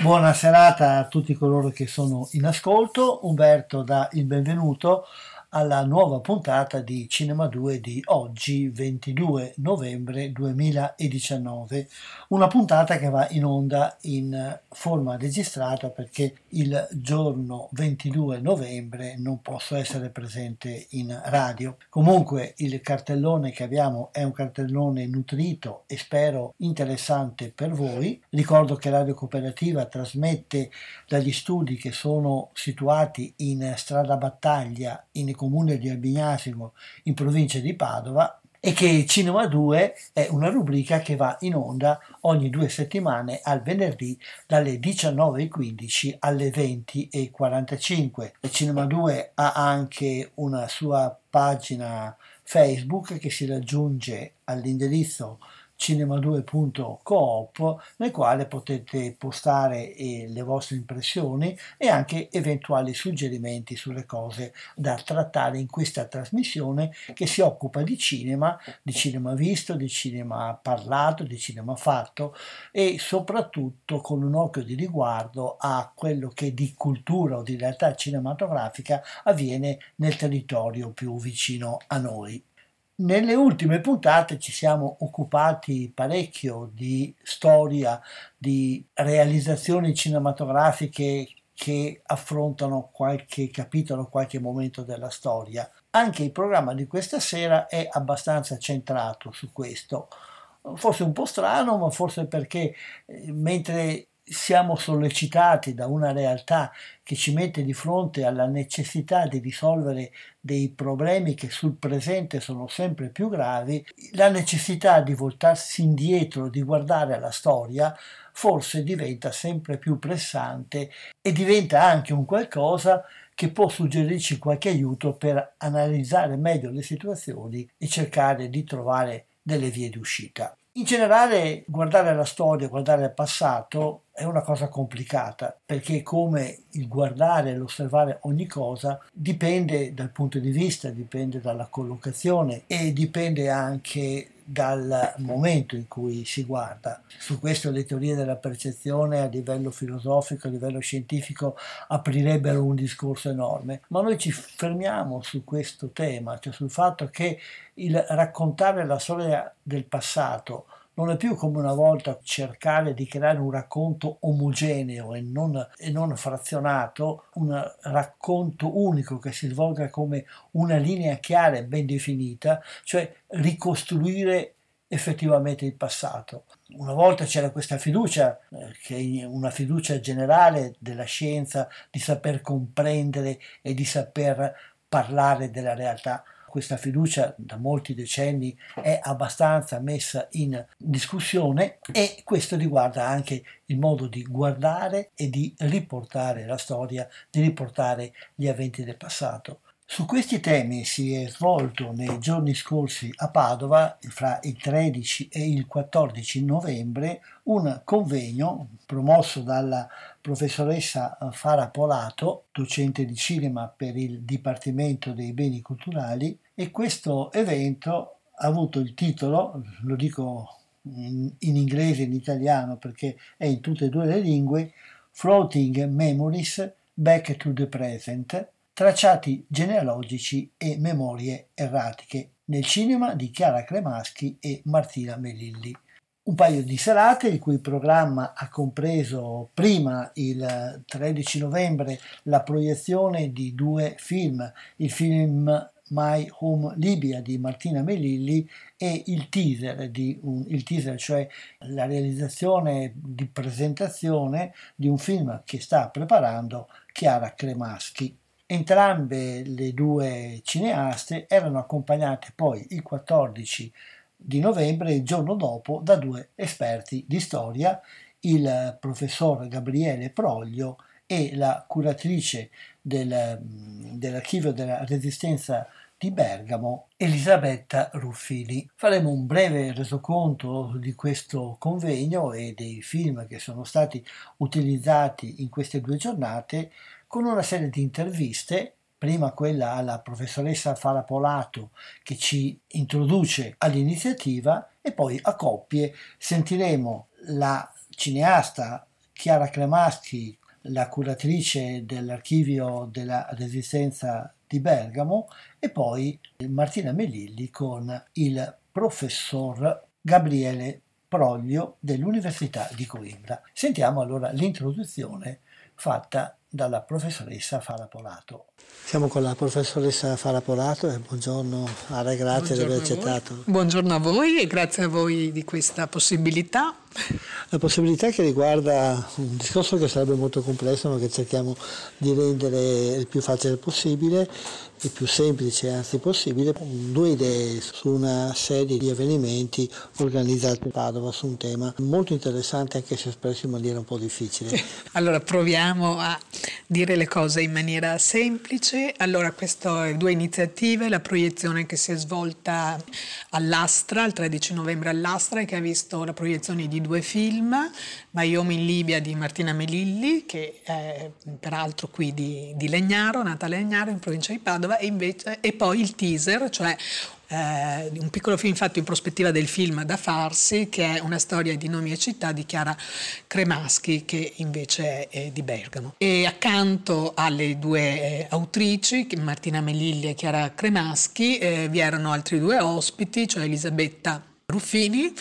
Buona serata a tutti coloro che sono in ascolto. Umberto dà il benvenuto alla nuova puntata di Cinema 2 di oggi 22 novembre 2019 una puntata che va in onda in forma registrata perché il giorno 22 novembre non posso essere presente in radio. Comunque il cartellone che abbiamo è un cartellone nutrito e spero interessante per voi. Ricordo che Radio Cooperativa trasmette dagli studi che sono situati in strada battaglia in comune di Albignasimo in provincia di Padova e che Cinema 2 è una rubrica che va in onda ogni due settimane al venerdì dalle 19.15 alle 20.45. Cinema 2 ha anche una sua pagina Facebook che si raggiunge all'indirizzo cinema2.coop nel quale potete postare eh, le vostre impressioni e anche eventuali suggerimenti sulle cose da trattare in questa trasmissione che si occupa di cinema, di cinema visto, di cinema parlato, di cinema fatto e soprattutto con un occhio di riguardo a quello che di cultura o di realtà cinematografica avviene nel territorio più vicino a noi. Nelle ultime puntate ci siamo occupati parecchio di storia, di realizzazioni cinematografiche che affrontano qualche capitolo, qualche momento della storia. Anche il programma di questa sera è abbastanza centrato su questo. Forse un po' strano, ma forse perché eh, mentre siamo sollecitati da una realtà che ci mette di fronte alla necessità di risolvere dei problemi che sul presente sono sempre più gravi, la necessità di voltarsi indietro, di guardare alla storia, forse diventa sempre più pressante e diventa anche un qualcosa che può suggerirci qualche aiuto per analizzare meglio le situazioni e cercare di trovare delle vie di uscita. In generale, guardare la storia, guardare il passato è una cosa complicata perché come il guardare e l'osservare ogni cosa dipende dal punto di vista, dipende dalla collocazione e dipende anche dal momento in cui si guarda. Su questo le teorie della percezione a livello filosofico, a livello scientifico aprirebbero un discorso enorme, ma noi ci fermiamo su questo tema, cioè sul fatto che il raccontare la storia del passato non è più come una volta cercare di creare un racconto omogeneo e non, e non frazionato, un racconto unico che si svolga come una linea chiara e ben definita, cioè ricostruire effettivamente il passato. Una volta c'era questa fiducia, eh, che è una fiducia generale della scienza, di saper comprendere e di saper parlare della realtà questa fiducia da molti decenni è abbastanza messa in discussione e questo riguarda anche il modo di guardare e di riportare la storia, di riportare gli eventi del passato. Su questi temi si è svolto nei giorni scorsi a Padova, fra il 13 e il 14 novembre, un convegno promosso dalla professoressa Fara Polato, docente di cinema per il Dipartimento dei Beni Culturali, e questo evento ha avuto il titolo, lo dico in, in inglese e in italiano perché è in tutte e due le lingue, Floating Memories Back to the Present, tracciati genealogici e memorie erratiche nel cinema di Chiara Cremaschi e Martina Melilli. Un paio di serate il cui programma ha compreso prima il 13 novembre la proiezione di due film, il film My Home Libya di Martina Melilli e il teaser, un, il teaser cioè la realizzazione di presentazione di un film che sta preparando Chiara Cremaschi. Entrambe le due cineaste erano accompagnate poi il 14 di novembre, il giorno dopo, da due esperti di storia, il professor Gabriele Proglio e la curatrice del, dell'archivio della resistenza di Bergamo, Elisabetta Ruffini. Faremo un breve resoconto di questo convegno e dei film che sono stati utilizzati in queste due giornate con una serie di interviste, prima quella alla professoressa Fara Polato che ci introduce all'iniziativa e poi a coppie sentiremo la cineasta Chiara Cremaschi, la curatrice dell'archivio della Resistenza di Bergamo e poi Martina Melilli con il professor Gabriele Proglio dell'Università di Coimbra. Sentiamo allora l'introduzione fatta dalla professoressa Fara Polato. Siamo con la professoressa Fara Polato e buongiorno Ara, grazie di aver accettato. Buongiorno a voi e grazie a voi di questa possibilità. La possibilità che riguarda un discorso che sarebbe molto complesso ma che cerchiamo di rendere il più facile possibile, il più semplice anzi possibile, due idee su una serie di avvenimenti organizzati a Padova su un tema molto interessante anche se espresso in maniera un po' difficile. Allora proviamo a dire le cose in maniera semplice. Allora, queste due iniziative, la proiezione che si è svolta all'Astra, il 13 novembre all'Astra, e che ha visto la proiezione di due film, Maiomi in Libia di Martina Melilli, che è peraltro qui di, di Legnaro, nata a Legnaro in provincia di Padova, e, invece, e poi il teaser, cioè eh, un piccolo film fatto in prospettiva del film da farsi, che è una storia di nomi e città di Chiara Cremaschi, che invece è, è di Bergamo. E accanto alle due eh, autrici, Martina Melilli e Chiara Cremaschi, eh, vi erano altri due ospiti, cioè Elisabetta Ruffini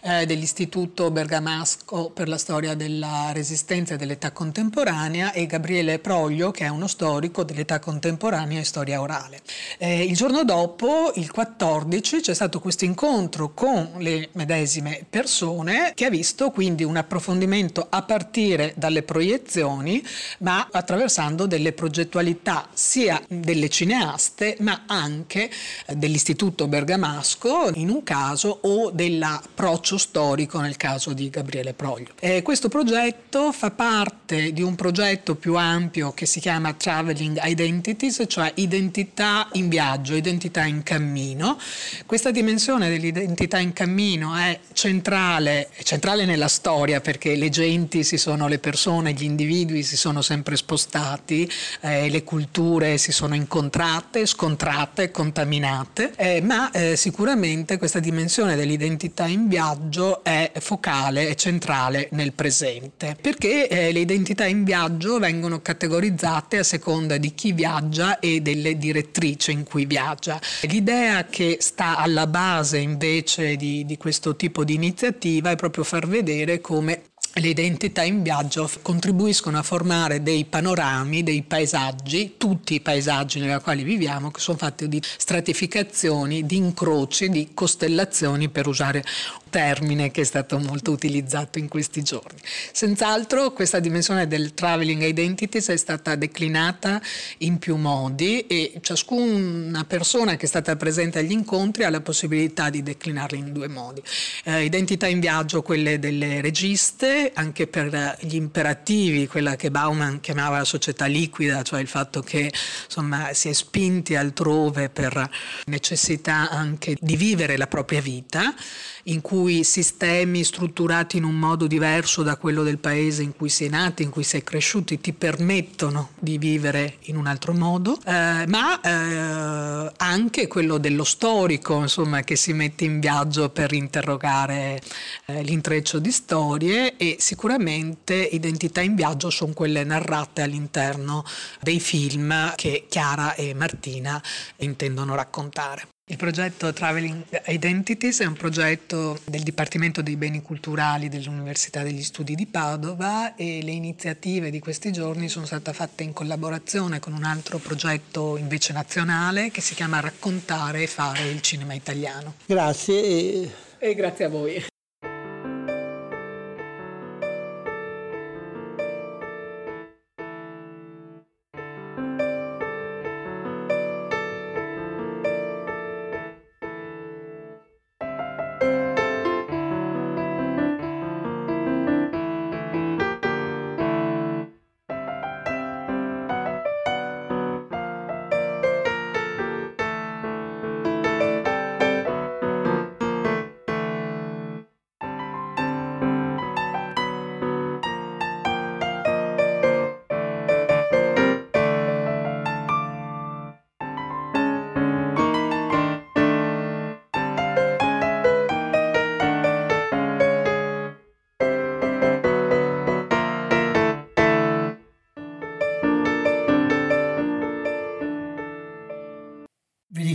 eh, dell'Istituto Bergamasco per la storia della resistenza e dell'età contemporanea e Gabriele Proglio che è uno storico dell'età contemporanea e storia orale. Eh, il giorno dopo, il 14, c'è stato questo incontro con le medesime persone che ha visto quindi un approfondimento a partire dalle proiezioni ma attraversando delle progettualità sia delle cineaste ma anche dell'Istituto Bergamasco in un caso o dell'approccio storico nel caso di Gabriele Proglio. Eh, questo progetto fa parte di un progetto più ampio che si chiama Traveling Identities, cioè identità in viaggio, identità in cammino. Questa dimensione dell'identità in cammino è centrale, è centrale nella storia perché le genti si sono, le persone, gli individui si sono sempre spostati, eh, le culture si sono incontrate, scontrate, contaminate, eh, ma eh, sicuramente questa dimensione del l'identità in viaggio è focale e centrale nel presente, perché eh, le identità in viaggio vengono categorizzate a seconda di chi viaggia e delle direttrici in cui viaggia. L'idea che sta alla base invece di, di questo tipo di iniziativa è proprio far vedere come le identità in viaggio contribuiscono a formare dei panorami, dei paesaggi, tutti i paesaggi nei quali viviamo, che sono fatti di stratificazioni, di incroci, di costellazioni, per usare termine che è stato molto utilizzato in questi giorni. Senz'altro questa dimensione del traveling identities è stata declinata in più modi e ciascuna persona che è stata presente agli incontri ha la possibilità di declinarla in due modi. Eh, identità in viaggio, quelle delle registe, anche per gli imperativi, quella che Bauman chiamava la società liquida, cioè il fatto che insomma, si è spinti altrove per necessità anche di vivere la propria vita, in cui sistemi strutturati in un modo diverso da quello del paese in cui si è nati, in cui si è cresciuti, ti permettono di vivere in un altro modo, eh, ma eh, anche quello dello storico, insomma, che si mette in viaggio per interrogare eh, l'intreccio di storie e sicuramente identità in viaggio sono quelle narrate all'interno dei film che Chiara e Martina intendono raccontare. Il progetto Traveling Identities è un progetto del Dipartimento dei Beni Culturali dell'Università degli Studi di Padova e le iniziative di questi giorni sono state fatte in collaborazione con un altro progetto invece nazionale che si chiama Raccontare e fare il cinema italiano. Grazie e, e grazie a voi.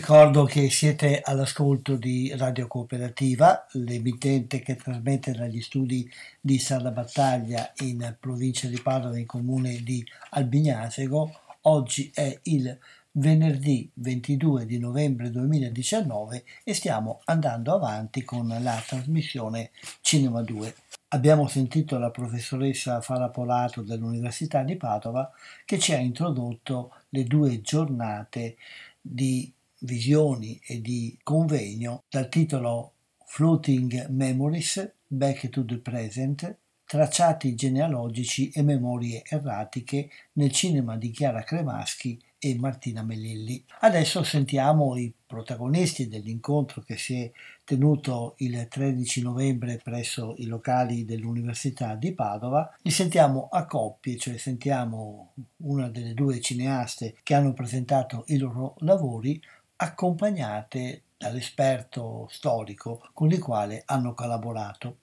Ricordo che siete all'ascolto di Radio Cooperativa, l'emittente che trasmette dagli studi di Sala Battaglia in provincia di Padova, in comune di Albignasego. Oggi è il venerdì 22 di novembre 2019 e stiamo andando avanti con la trasmissione Cinema 2. Abbiamo sentito la professoressa Fara Polato dell'Università di Padova che ci ha introdotto le due giornate di visioni e di convegno dal titolo Floating Memories Back to the Present tracciati genealogici e memorie erratiche nel cinema di Chiara Cremaschi e Martina Melilli. Adesso sentiamo i protagonisti dell'incontro che si è tenuto il 13 novembre presso i locali dell'Università di Padova. Li sentiamo a coppie, cioè sentiamo una delle due cineaste che hanno presentato i loro lavori accompagnate dall'esperto storico con il quale hanno collaborato.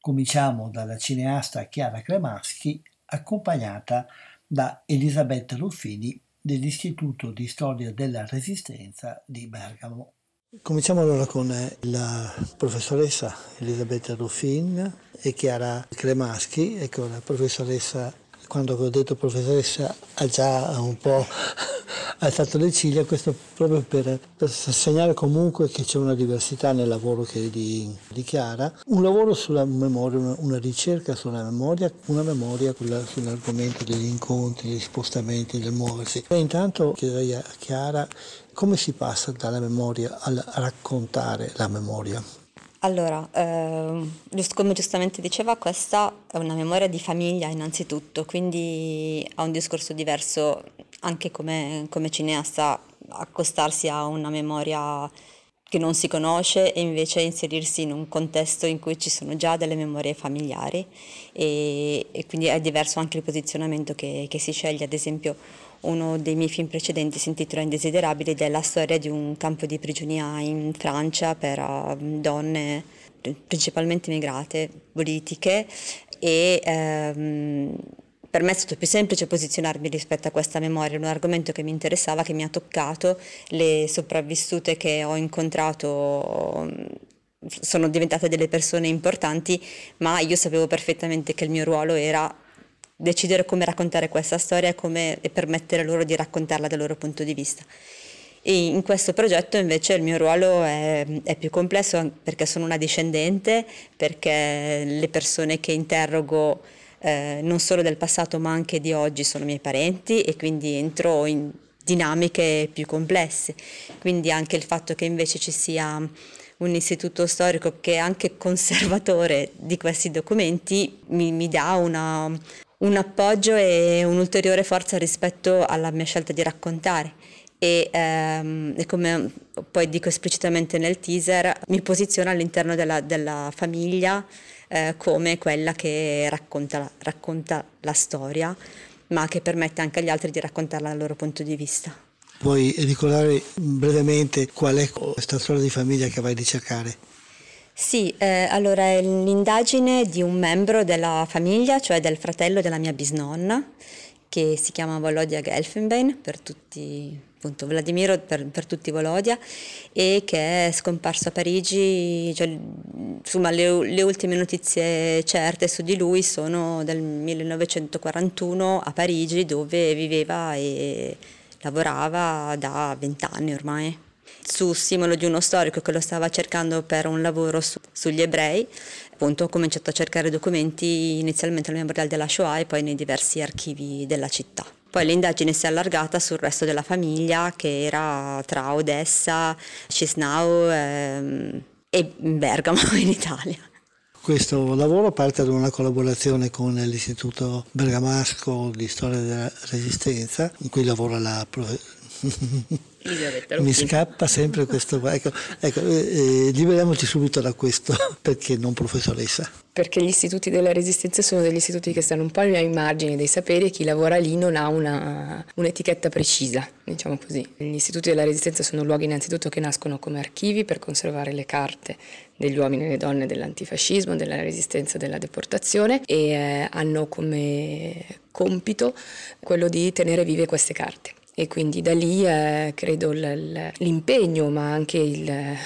Cominciamo dalla cineasta Chiara Cremaschi accompagnata da Elisabetta Ruffini dell'Istituto di Storia della Resistenza di Bergamo. Cominciamo allora con la professoressa Elisabetta Ruffin e Chiara Cremaschi. Ecco, la professoressa, quando ho detto professoressa, ha già un po' alzato le ciglia, questo proprio per, per, segnare comunque che c'è una diversità nel lavoro che di, di Chiara, un lavoro sulla memoria, una, una, ricerca sulla memoria, una memoria quella sull'argomento degli incontri, degli spostamenti, del muoversi. E intanto chiederei a Chiara come si passa dalla memoria al raccontare la memoria. Allora, eh, come giustamente diceva, questa è una memoria di famiglia innanzitutto, quindi ha un discorso diverso anche come, come cineasta accostarsi a una memoria che non si conosce e invece inserirsi in un contesto in cui ci sono già delle memorie familiari e, e quindi è diverso anche il posizionamento che, che, si sceglie. Ad esempio uno dei miei film precedenti si intitola Indesiderabili ed è la storia di un campo di prigionia in Francia per uh, donne principalmente immigrate, politiche e um, per me è stato più semplice posizionarmi rispetto a questa memoria, un argomento che mi interessava, che mi ha toccato, le sopravvissute che ho incontrato sono diventate delle persone importanti, ma io sapevo perfettamente che il mio ruolo era decidere come raccontare questa storia e, come, e permettere loro di raccontarla dal loro punto di vista. E in questo progetto invece il mio ruolo è, è, più complesso perché sono una discendente, perché le persone che interrogo eh, non solo del passato ma anche di oggi sono miei parenti e quindi entro in dinamiche più complesse. Quindi anche il fatto che invece ci sia un istituto storico che è anche conservatore di questi documenti mi, mi dà una, un appoggio e un'ulteriore forza rispetto alla mia scelta di raccontare. E, ehm, e, come poi dico esplicitamente nel teaser, mi posiziona all'interno della, della famiglia eh, come quella che racconta, racconta la storia, ma che permette anche agli altri di raccontarla dal loro punto di vista. Puoi ricordare brevemente qual è questa storia di famiglia che vai a ricercare? Sì, eh, allora è l'indagine di un membro della famiglia, cioè del fratello della mia bisnonna, che si chiama Volodia Gelfenbein per tutti appunto Vladimiro per, per tutti Volodia e che è scomparso a Parigi, cioè, insomma le, le, ultime notizie certe su di lui sono del 1941 a Parigi dove viveva e lavorava da vent'anni ormai su stimolo di uno storico che lo stava cercando per un lavoro su, sugli ebrei, appunto ho cominciato a cercare documenti inizialmente al Memorial della Shoah e poi nei diversi archivi della città. Poi l'indagine si è allargata sul resto della famiglia che era tra Odessa, Cisnau ehm, e Bergamo in Italia. Questo lavoro parte da una collaborazione con l'Istituto Bergamasco di Storia della Resistenza, in cui lavora la mi scappa sempre questo qua. Ecco, ecco eh, eh, liberiamoci subito da questo, perché non professoressa? Perché gli istituti della resistenza sono degli istituti che stanno un po' ai margini dei saperi e chi lavora lì non ha una, un'etichetta precisa, diciamo così. Gli istituti della resistenza sono luoghi innanzitutto che nascono come archivi per conservare le carte degli uomini e delle donne dell'antifascismo, della resistenza, della deportazione e eh, hanno come compito quello di tenere vive queste carte e quindi da lì eh, credo l'impegno ma anche il, eh,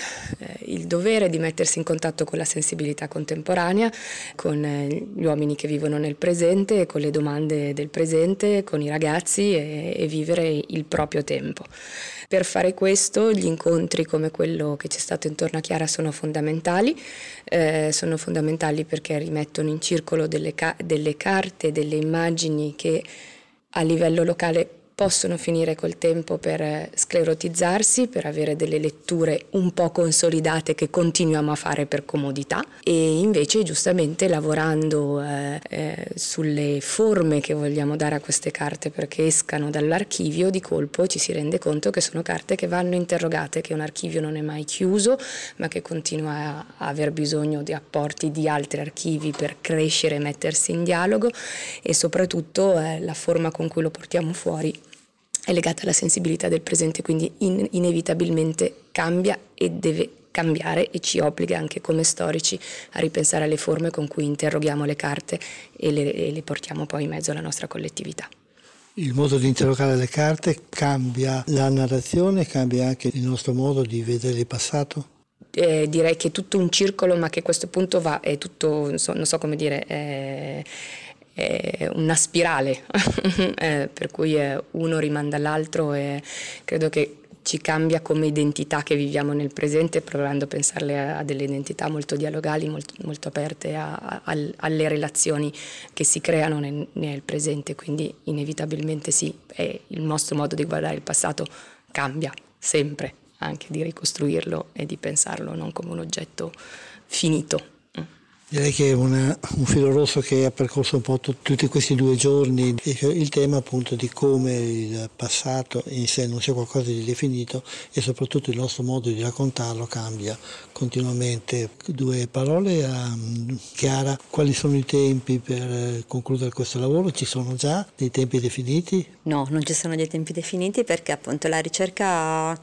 il, dovere di mettersi in contatto con la sensibilità contemporanea, con eh, gli uomini che vivono nel presente, con le domande del presente, con i ragazzi e, e vivere il proprio tempo. Per fare questo gli incontri come quello che c'è stato intorno a Chiara sono fondamentali, eh, sono fondamentali perché rimettono in circolo delle, ca- delle carte, delle immagini che a livello locale possono finire col tempo per eh, sclerotizzarsi, per avere delle letture un po' consolidate che continuiamo a fare per comodità. E invece giustamente lavorando eh, eh, sulle forme che vogliamo dare a queste carte perché escano dall'archivio di colpo ci si rende conto che sono carte che vanno interrogate, che un archivio non è mai chiuso ma che continua a, aver bisogno di apporti di altri archivi per crescere e mettersi in dialogo. E soprattutto eh, la forma con cui lo portiamo fuori è legata alla sensibilità del presente, quindi in, inevitabilmente cambia e deve cambiare e ci obbliga anche come storici a ripensare alle forme con cui interroghiamo le carte e le, e le portiamo poi in mezzo alla nostra collettività. Il modo di interrogare le carte cambia la narrazione, cambia anche il nostro modo di vedere il passato? Eh, direi che è tutto un circolo, ma che a questo punto va, è tutto, non so, non so come dire, è, è una spirale, eh, per cui eh, uno rimanda all'altro e credo che ci cambia come identità che viviamo nel presente, provando a pensarle a, delle identità molto dialogali, molto, molto aperte a, a, alle relazioni che si creano nel, nel, presente, quindi inevitabilmente sì, il nostro modo di guardare il passato cambia sempre, anche di ricostruirlo e di pensarlo non come un oggetto finito. Direi che è una, un filo rosso che ha percorso un po' t- tutti questi due giorni, il tema appunto di come il passato in sé non sia qualcosa di definito e soprattutto il nostro modo di raccontarlo cambia continuamente. Due parole a Chiara, quali sono i tempi per concludere questo lavoro? Ci sono già dei tempi definiti? No, non ci sono dei tempi definiti perché appunto la ricerca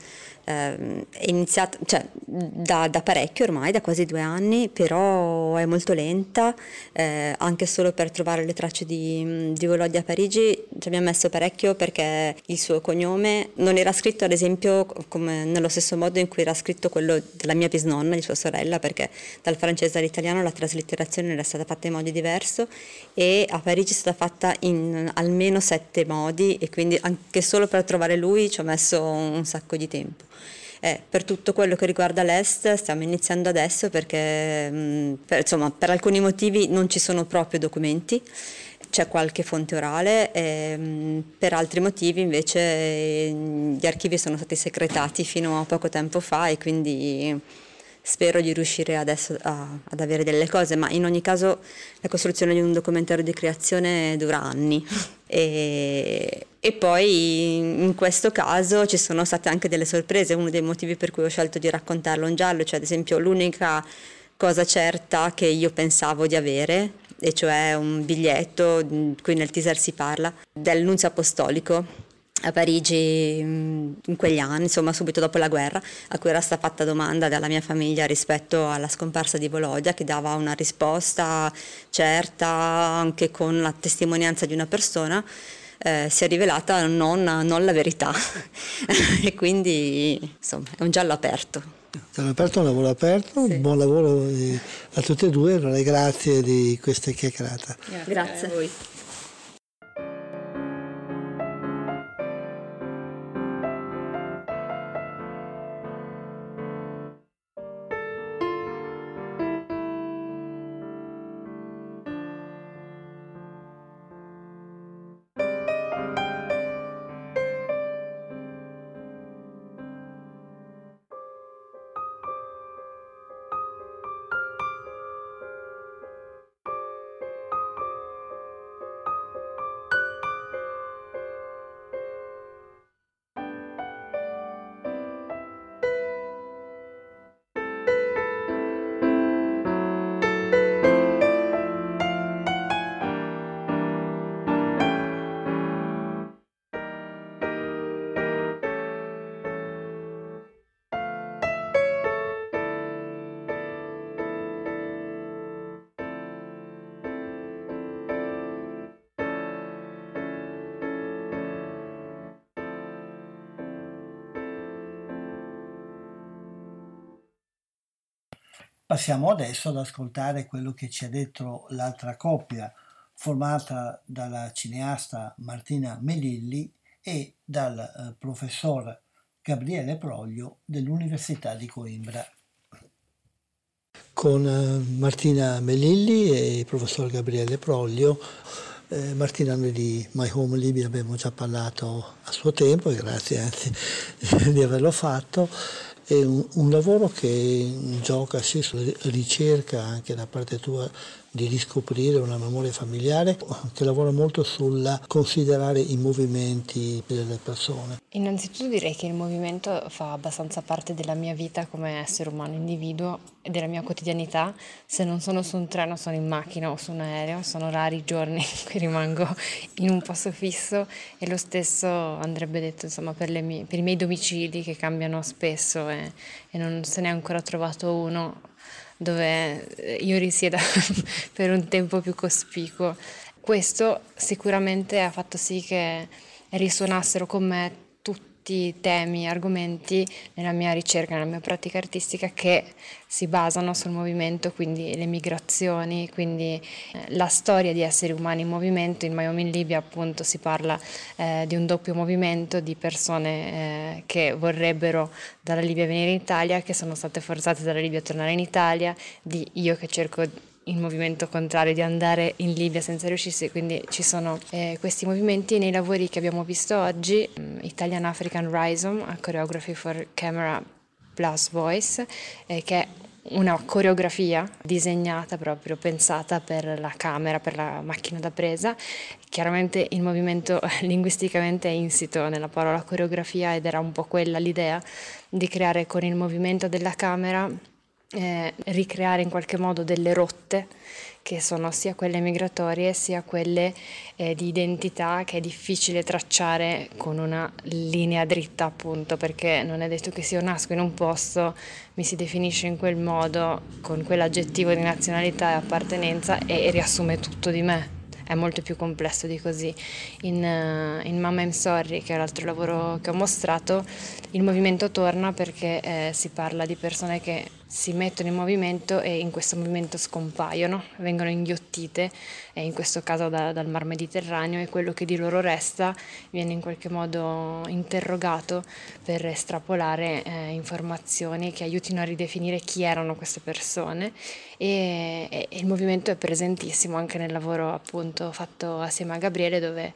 eh, è iniziata cioè, da, da, parecchio ormai, da quasi due anni, però è molto lenta, eh, anche solo per trovare le tracce di, di Volodya a Parigi ci abbiamo messo parecchio perché il suo cognome non era scritto ad esempio come nello stesso modo in cui era scritto quello della mia bisnonna, di sua sorella, perché dal francese all'italiano la traslitterazione era stata fatta in modo diverso e a Parigi è stata fatta in almeno sette modi e quindi anche solo per trovare lui ci ho messo un sacco di tempo. Eh, per tutto quello che riguarda l'Est stiamo iniziando adesso perché mh, mm, per, insomma, per alcuni motivi non ci sono proprio documenti c'è qualche fonte orale, ehm, per altri motivi invece ehm, gli archivi sono stati secretati fino a poco tempo fa e quindi spero di riuscire adesso a, ad avere delle cose, ma in ogni caso la costruzione di un documentario di creazione dura anni. E, e, poi in questo caso ci sono state anche delle sorprese, uno dei motivi per cui ho scelto di raccontarlo in giallo, cioè ad esempio l'unica cosa certa che io pensavo di avere, e cioè un biglietto, qui nel teaser si parla, del nunzio apostolico a Parigi mm, in quegli anni, insomma subito dopo la guerra, a cui era stata fatta domanda dalla mia famiglia rispetto alla scomparsa di Volodya, che dava una risposta certa anche con la testimonianza di una persona, eh, si è rivelata non, non la verità e quindi insomma è un giallo aperto. Giallo aperto, un lavoro aperto, sì. buon lavoro a tutte e due, allora grazie di questa chiacchierata. Grazie, grazie. a voi. Passiamo adesso ad ascoltare quello che ci ha detto l'altra coppia, formata dalla cineasta Martina Melilli e dal eh, professor Gabriele Proglio dell'Università di Coimbra. Con eh, Martina Melilli e il professor Gabriele Proglio eh, Martina, noi di My Home Libia abbiamo già parlato a suo tempo e grazie anzi di averlo fatto. È un, un lavoro che gioca sì sulla ricerca anche da parte tua di riscoprire una memoria familiare che lavora molto sul considerare i movimenti delle persone. Innanzitutto direi che il movimento fa abbastanza parte della mia vita come essere umano, individuo e della mia quotidianità. Se non sono su un treno, sono in macchina o su un aereo, sono rari i giorni in cui rimango in un posto fisso e lo stesso andrebbe detto insomma, per, mie, per i miei domicili che cambiano spesso e, e non se ne è ancora trovato uno dove eh, io risiedo per un tempo più cospicuo. Questo sicuramente ha fatto sì che risuonassero con me tutti temi, argomenti nella mia ricerca, nella mia pratica artistica che si basano sul movimento, quindi le migrazioni, quindi eh, la storia di esseri umani in movimento. In Miami in Libia appunto si parla eh, di un doppio movimento di persone eh, che vorrebbero dalla Libia venire in Italia, che sono state forzate dalla Libia a tornare in Italia, di io che cerco il movimento contrario di andare in Libia senza riuscirsi, quindi ci sono eh, questi movimenti nei lavori che abbiamo visto oggi, um, Italian African Rhizome, a Choreography for Camera Plus Voice, eh, che è una coreografia disegnata proprio, pensata per la camera, per la macchina da presa. Chiaramente il movimento linguisticamente è insito nella parola coreografia ed era un po' quella l'idea di creare con il movimento della camera eh, ricreare in qualche modo delle rotte che sono sia quelle migratorie sia quelle eh, di identità che è difficile tracciare con una linea dritta appunto perché non è detto che se io nasco in un posto mi si definisce in quel modo con quell'aggettivo di nazionalità e appartenenza e, e riassume tutto di me è molto più complesso di così. In, uh, in Mamma I'm Sorry, che è l'altro lavoro che ho mostrato, il movimento torna perché eh, si parla di persone che si mettono in movimento e in questo movimento scompaiono, vengono inghiottite, in questo caso da, dal mar Mediterraneo, e quello che di loro resta viene in qualche modo interrogato per estrapolare eh, informazioni che aiutino a ridefinire chi erano queste persone e, e, e il movimento è presentissimo anche nel lavoro appunto fatto assieme a Gabriele dove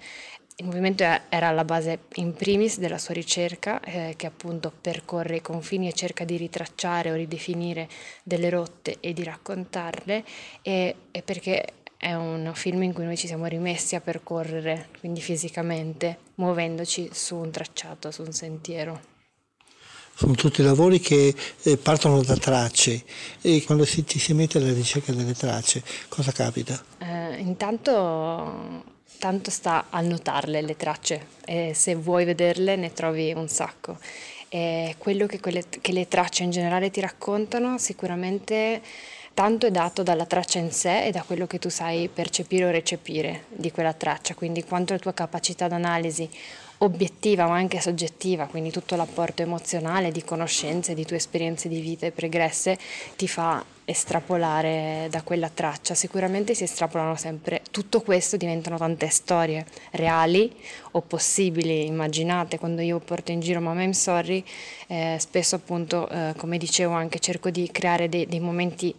il movimento era alla base in primis della sua ricerca, eh, che appunto percorre i confini e cerca di ritracciare o ridefinire delle rotte e di raccontarle, e, e perché è un film in cui noi ci siamo rimessi a percorrere, quindi fisicamente, muovendoci su un tracciato, su un sentiero. Sono tutti lavori che eh, partono da tracce e quando si, ci si mette alla ricerca delle tracce, cosa capita? Eh, intanto tanto sta a notarle le tracce e se vuoi vederle ne trovi un sacco. E quello che, quelle, che le tracce in generale ti raccontano sicuramente tanto è dato dalla traccia in sé e da quello che tu sai percepire o recepire di quella traccia, quindi quanto la tua capacità d'analisi obiettiva ma anche soggettiva, quindi tutto l'apporto emozionale di conoscenze, di tue esperienze di vita pregresse ti fa estrapolare da quella traccia. Sicuramente si estrapolano sempre, tutto questo diventano tante storie reali o possibili, immaginate. Quando io porto in giro Mama I'm Sorry, eh, spesso appunto, eh, come dicevo, anche cerco di creare dei, dei momenti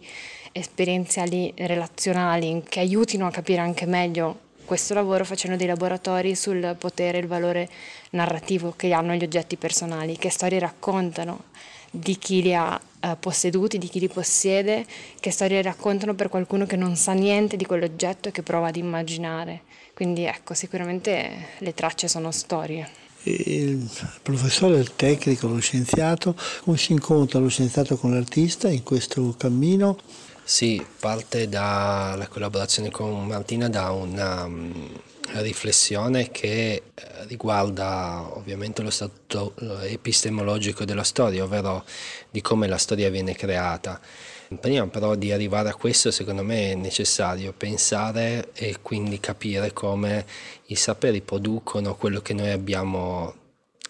esperienziali, relazionali che aiutino a capire anche meglio questo lavoro facendo dei laboratori sul potere e il valore narrativo che hanno gli oggetti personali, che storie raccontano di chi li ha eh, posseduti, di chi li possiede, che storie raccontano per qualcuno che non sa niente di quell'oggetto e che prova ad immaginare. Quindi ecco, sicuramente le tracce sono storie. Il professore, il tecnico, lo scienziato, come si incontra lo scienziato con l'artista in questo cammino? Sì, parte dalla collaborazione con Martina da una um, riflessione che eh, riguarda ovviamente lo stato epistemologico della storia, ovvero di come la storia viene creata. Prima però di arrivare a questo, secondo me è necessario pensare e quindi capire come i saperi producono quello che noi abbiamo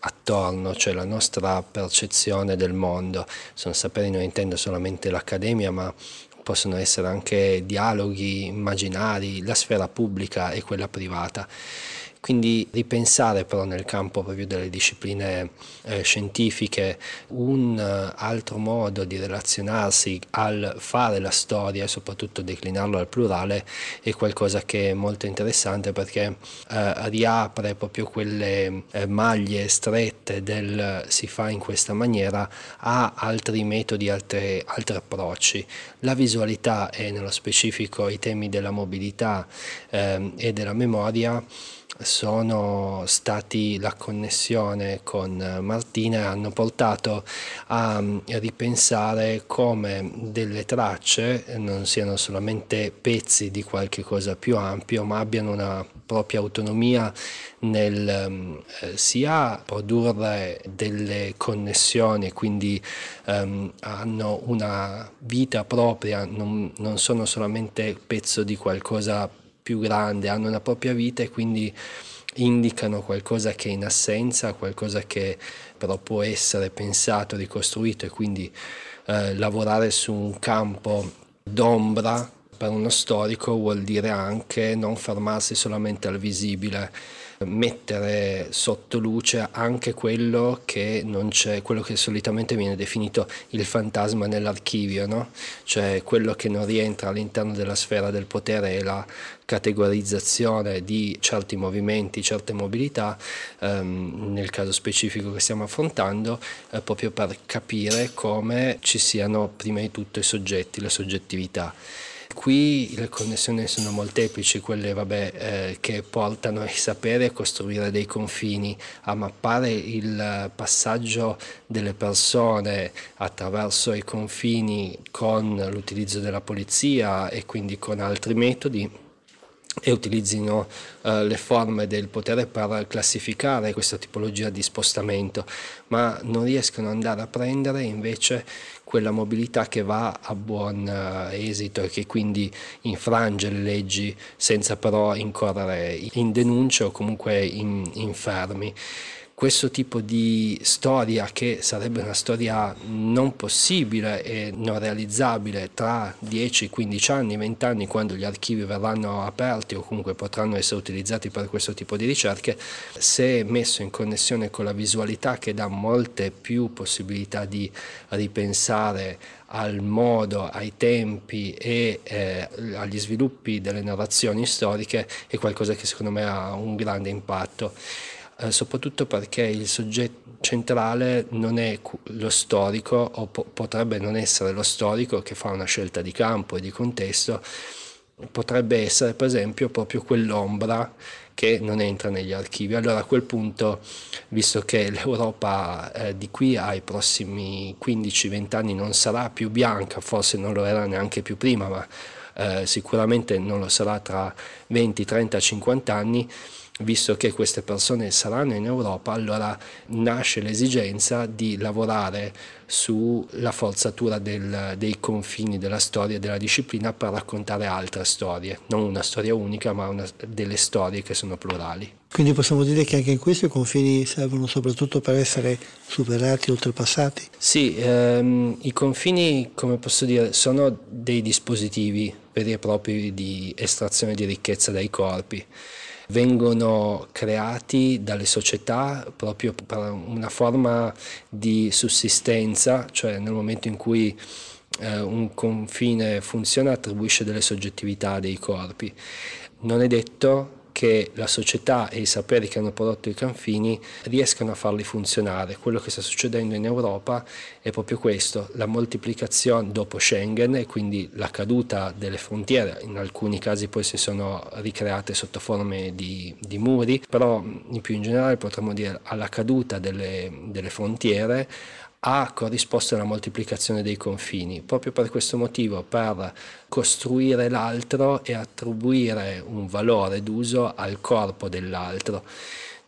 attorno, cioè la nostra percezione del mondo. Sono saperi non intendo solamente l'accademia, ma possono essere anche dialoghi immaginari, la sfera pubblica e quella privata. Quindi ripensare però nel campo proprio delle discipline eh, scientifiche un uh, altro modo di relazionarsi al fare la storia e soprattutto declinarlo al plurale è qualcosa che è molto interessante perché eh, riapre proprio quelle eh, maglie strette del si fa in questa maniera a altri metodi, altre, altri approcci. La visualità e nello specifico i temi della mobilità ehm, e della memoria sono stati la connessione con Martina e hanno portato a ripensare come delle tracce non siano solamente pezzi di qualche cosa più ampio, ma abbiano una propria autonomia nel eh, sia produrre delle connessioni, quindi ehm, hanno una vita propria, non, non sono solamente pezzo di qualcosa più grande, hanno una propria vita e quindi indicano qualcosa che è in assenza, qualcosa che però può essere pensato, ricostruito e quindi eh, lavorare su un campo d'ombra per uno storico vuol dire anche non fermarsi solamente al visibile, mettere sotto luce anche quello che non c'è, quello che solitamente viene definito il fantasma nell'archivio, no? cioè quello che non rientra all'interno della sfera del potere e la categorizzazione di certi movimenti, certe mobilità, ehm, nel caso specifico che stiamo affrontando, eh, proprio per capire come ci siano prima di tutto i soggetti, le soggettività. Qui le connessioni sono molteplici, quelle vabbè, eh, che portano a sapere a costruire dei confini, a mappare il passaggio delle persone attraverso i confini con l'utilizzo della polizia e quindi con altri metodi e utilizzino uh, le forme del potere per classificare questa tipologia di spostamento, ma non riescono ad andare a prendere invece quella mobilità che va a buon uh, esito e che quindi infrange le leggi senza però incorrere in denuncia o comunque in, in fermi questo tipo di storia che sarebbe una storia non possibile e non realizzabile tra 10, 15 anni, 20 anni quando gli archivi verranno aperti o comunque potranno essere utilizzati per questo tipo di ricerche, se messo in connessione con la visualità che dà molte più possibilità di ripensare al modo, ai tempi e eh, agli sviluppi delle narrazioni storiche è qualcosa che secondo me ha un grande impatto eh, soprattutto perché il soggetto centrale non è lo storico o po- potrebbe non essere lo storico che fa una scelta di campo e di contesto, potrebbe essere per esempio proprio quell'ombra che non entra negli archivi. Allora a quel punto, visto che l'Europa eh, di qui ai prossimi 15-20 anni non sarà più bianca, forse non lo era neanche più prima, ma eh, sicuramente non lo sarà tra 20, 30, 50 anni, visto che queste persone saranno in Europa, allora nasce l'esigenza di lavorare sulla forzatura del, dei confini della storia e della disciplina per raccontare altre storie, non una storia unica, ma una, delle storie che sono plurali. Quindi possiamo dire che anche in questo i confini servono soprattutto per essere superati, oltrepassati? Sì, ehm, i confini, come posso dire, sono dei dispositivi veri e propri di estrazione di ricchezza dai corpi vengono creati dalle società proprio per una forma di sussistenza, cioè nel momento in cui eh, un confine funziona attribuisce delle soggettività dei corpi. Non è detto che la società e i saperi che hanno prodotto i confini riescano a farli funzionare. Quello che sta succedendo in Europa è proprio questo, la moltiplicazione dopo Schengen e quindi la caduta delle frontiere, in alcuni casi poi si sono ricreate sotto forme di, di muri, però in più in generale potremmo dire alla caduta delle, delle frontiere ha corrisposto alla moltiplicazione dei confini, proprio per questo motivo, per costruire l'altro e attribuire un valore d'uso al corpo dell'altro.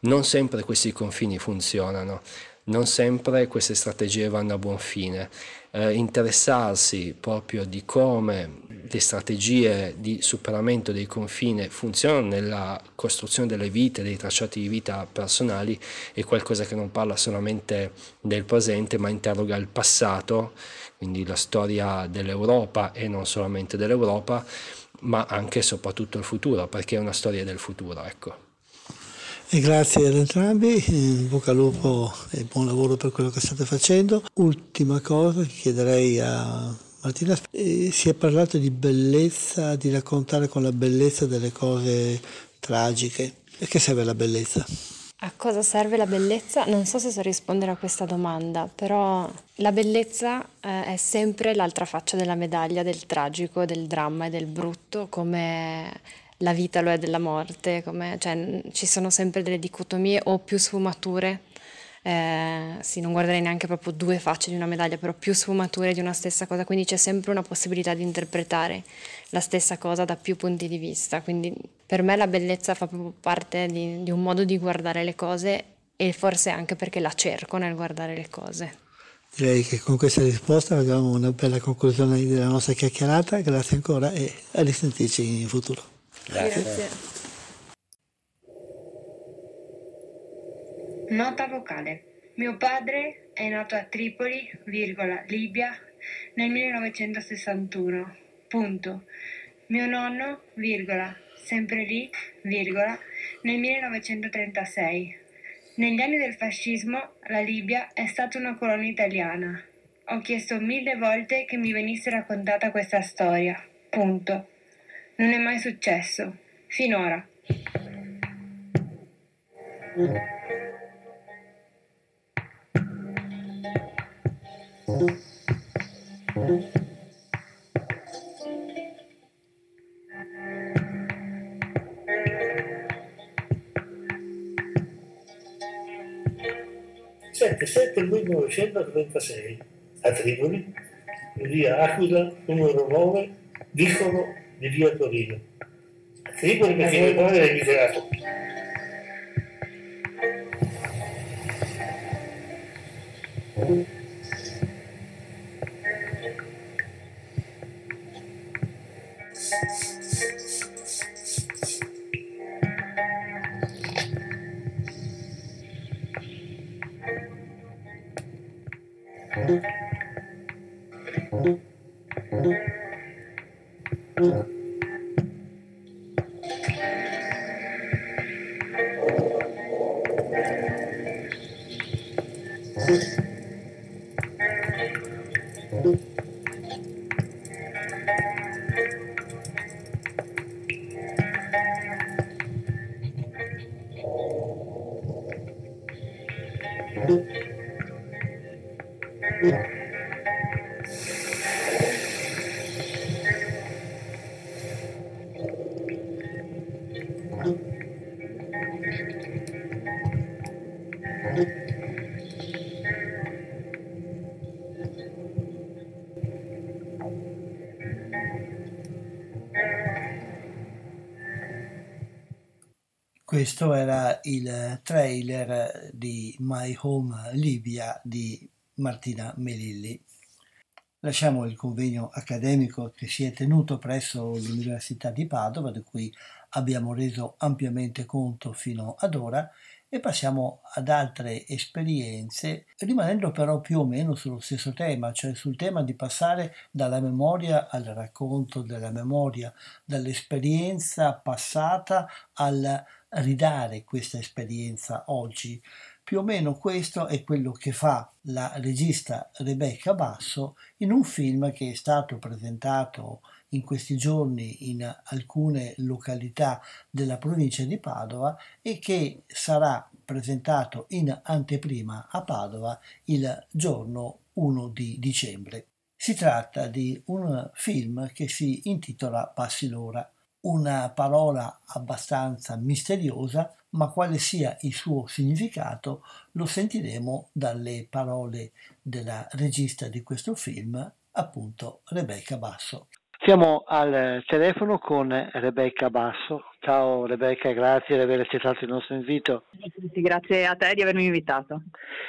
Non sempre questi confini funzionano. non sempre queste strategie vanno a buon fine. Eh, interessarsi proprio di come le strategie di superamento dei confini funzionano nella costruzione delle vite, dei tracciati di vita personali, è qualcosa che non parla solamente del presente, ma interroga il passato, quindi la storia dell'Europa e non solamente dell'Europa, ma anche e soprattutto il futuro, perché è una storia del futuro. Ecco. E grazie ad entrambi, in bocca al lupo e buon lavoro per quello che state facendo. Ultima cosa, chiederei a Martina, eh, si è parlato di bellezza, di raccontare con la bellezza delle cose tragiche. Perché serve la bellezza? A cosa serve la bellezza? Non so se so rispondere a questa domanda, però la bellezza eh, è sempre l'altra faccia della medaglia del tragico, del dramma e del brutto, come la vita lo è della morte, come, cioè, ci sono sempre delle dicotomie o più sfumature. Eh, sì, non guarderei neanche proprio due facce di una medaglia, però più sfumature di una stessa cosa, quindi c'è sempre una possibilità di interpretare la stessa cosa da più punti di vista. Quindi per me la bellezza fa proprio parte di, di un modo di guardare le cose e forse anche perché la cerco nel guardare le cose. Direi che con questa risposta abbiamo una bella conclusione della nostra chiacchierata. Grazie ancora e a risentirci in futuro. Grazie. Grazie. Nota vocale. Mio padre è nato a Tripoli, virgola, Libia, nel 1961. Punto. Mio nonno, virgola, sempre lì, virgola, nel 1936. Negli anni del fascismo la Libia è stata una colonia italiana. Ho chiesto mille volte che mi venisse raccontata questa storia. Punto. Non è mai successo. Finora. Sette, 7 1936 a Tripoli, via Aquila numero 9, vicolo di via Torino. Tripoli perché mio padre è Thank Questo era il trailer di My Home Libia di Martina Melilli. Lasciamo il convegno accademico che si è tenuto presso l'Università di Padova, di cui abbiamo reso ampiamente conto fino ad ora, e passiamo ad altre esperienze, rimanendo però più o meno sullo stesso tema, cioè sul tema di passare dalla memoria al racconto della memoria, dall'esperienza passata al ridare questa esperienza oggi. Più o meno questo è quello che fa la regista Rebecca Basso in un film che è stato presentato in questi giorni in alcune località della provincia di Padova e che sarà presentato in anteprima a Padova il giorno 1 di dicembre. Si tratta di un film che si intitola Passi l'ora una parola abbastanza misteriosa, ma quale sia il suo significato lo sentiremo dalle parole della regista di questo film, appunto Rebecca Basso. Siamo al telefono con Rebecca Basso, Ciao Rebecca, grazie di aver accettato il nostro invito. Grazie a te di avermi invitato.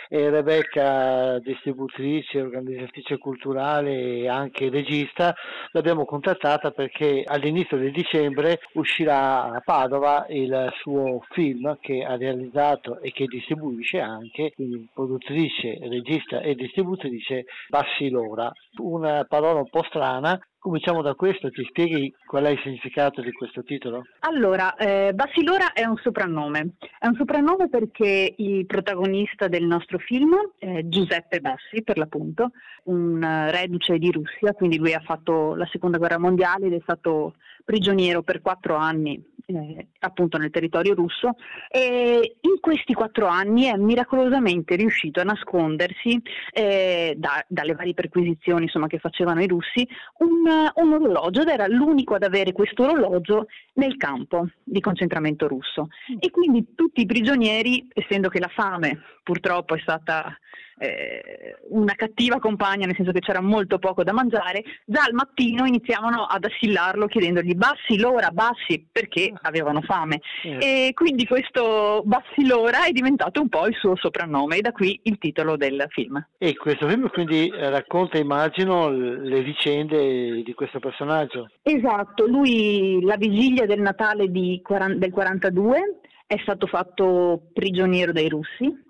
E Rebecca, distributrice, organizzatrice culturale e anche regista, l'abbiamo contattata perché all'inizio di dicembre uscirà a Padova il suo film che ha realizzato e che distribuisce anche, quindi produttrice, regista e distributrice Bassi Lora. Una parola un po' strana Cominciamo da questo, ti spieghi qual è il significato di questo titolo? Allora, eh, Bassilora è un soprannome, è un soprannome perché il protagonista del nostro film, eh, Giuseppe Bassi per l'appunto, un uh, reduce di Russia, quindi lui ha fatto la seconda guerra mondiale ed è stato prigioniero per quattro anni eh, appunto nel territorio russo e in questi quattro anni è miracolosamente riuscito a nascondersi eh, da, dalle varie perquisizioni insomma, che facevano i russi un, un, orologio ed era l'unico ad avere questo orologio nel campo di concentramento russo. E quindi tutti i prigionieri essendo che la fame purtroppo è stata eh, una cattiva compagna, nel senso che c'era molto poco da mangiare, già al mattino iniziavano ad assillarlo chiedendogli bassi l'ora, bassi, perché avevano fame. Mm. E quindi questo bassi l'ora è diventato un po' il suo soprannome e da qui il titolo del film. E questo film quindi racconta, immagino, le vicende di questo personaggio. Esatto, lui la vigilia del Natale di, del 42 è stato fatto prigioniero dai russi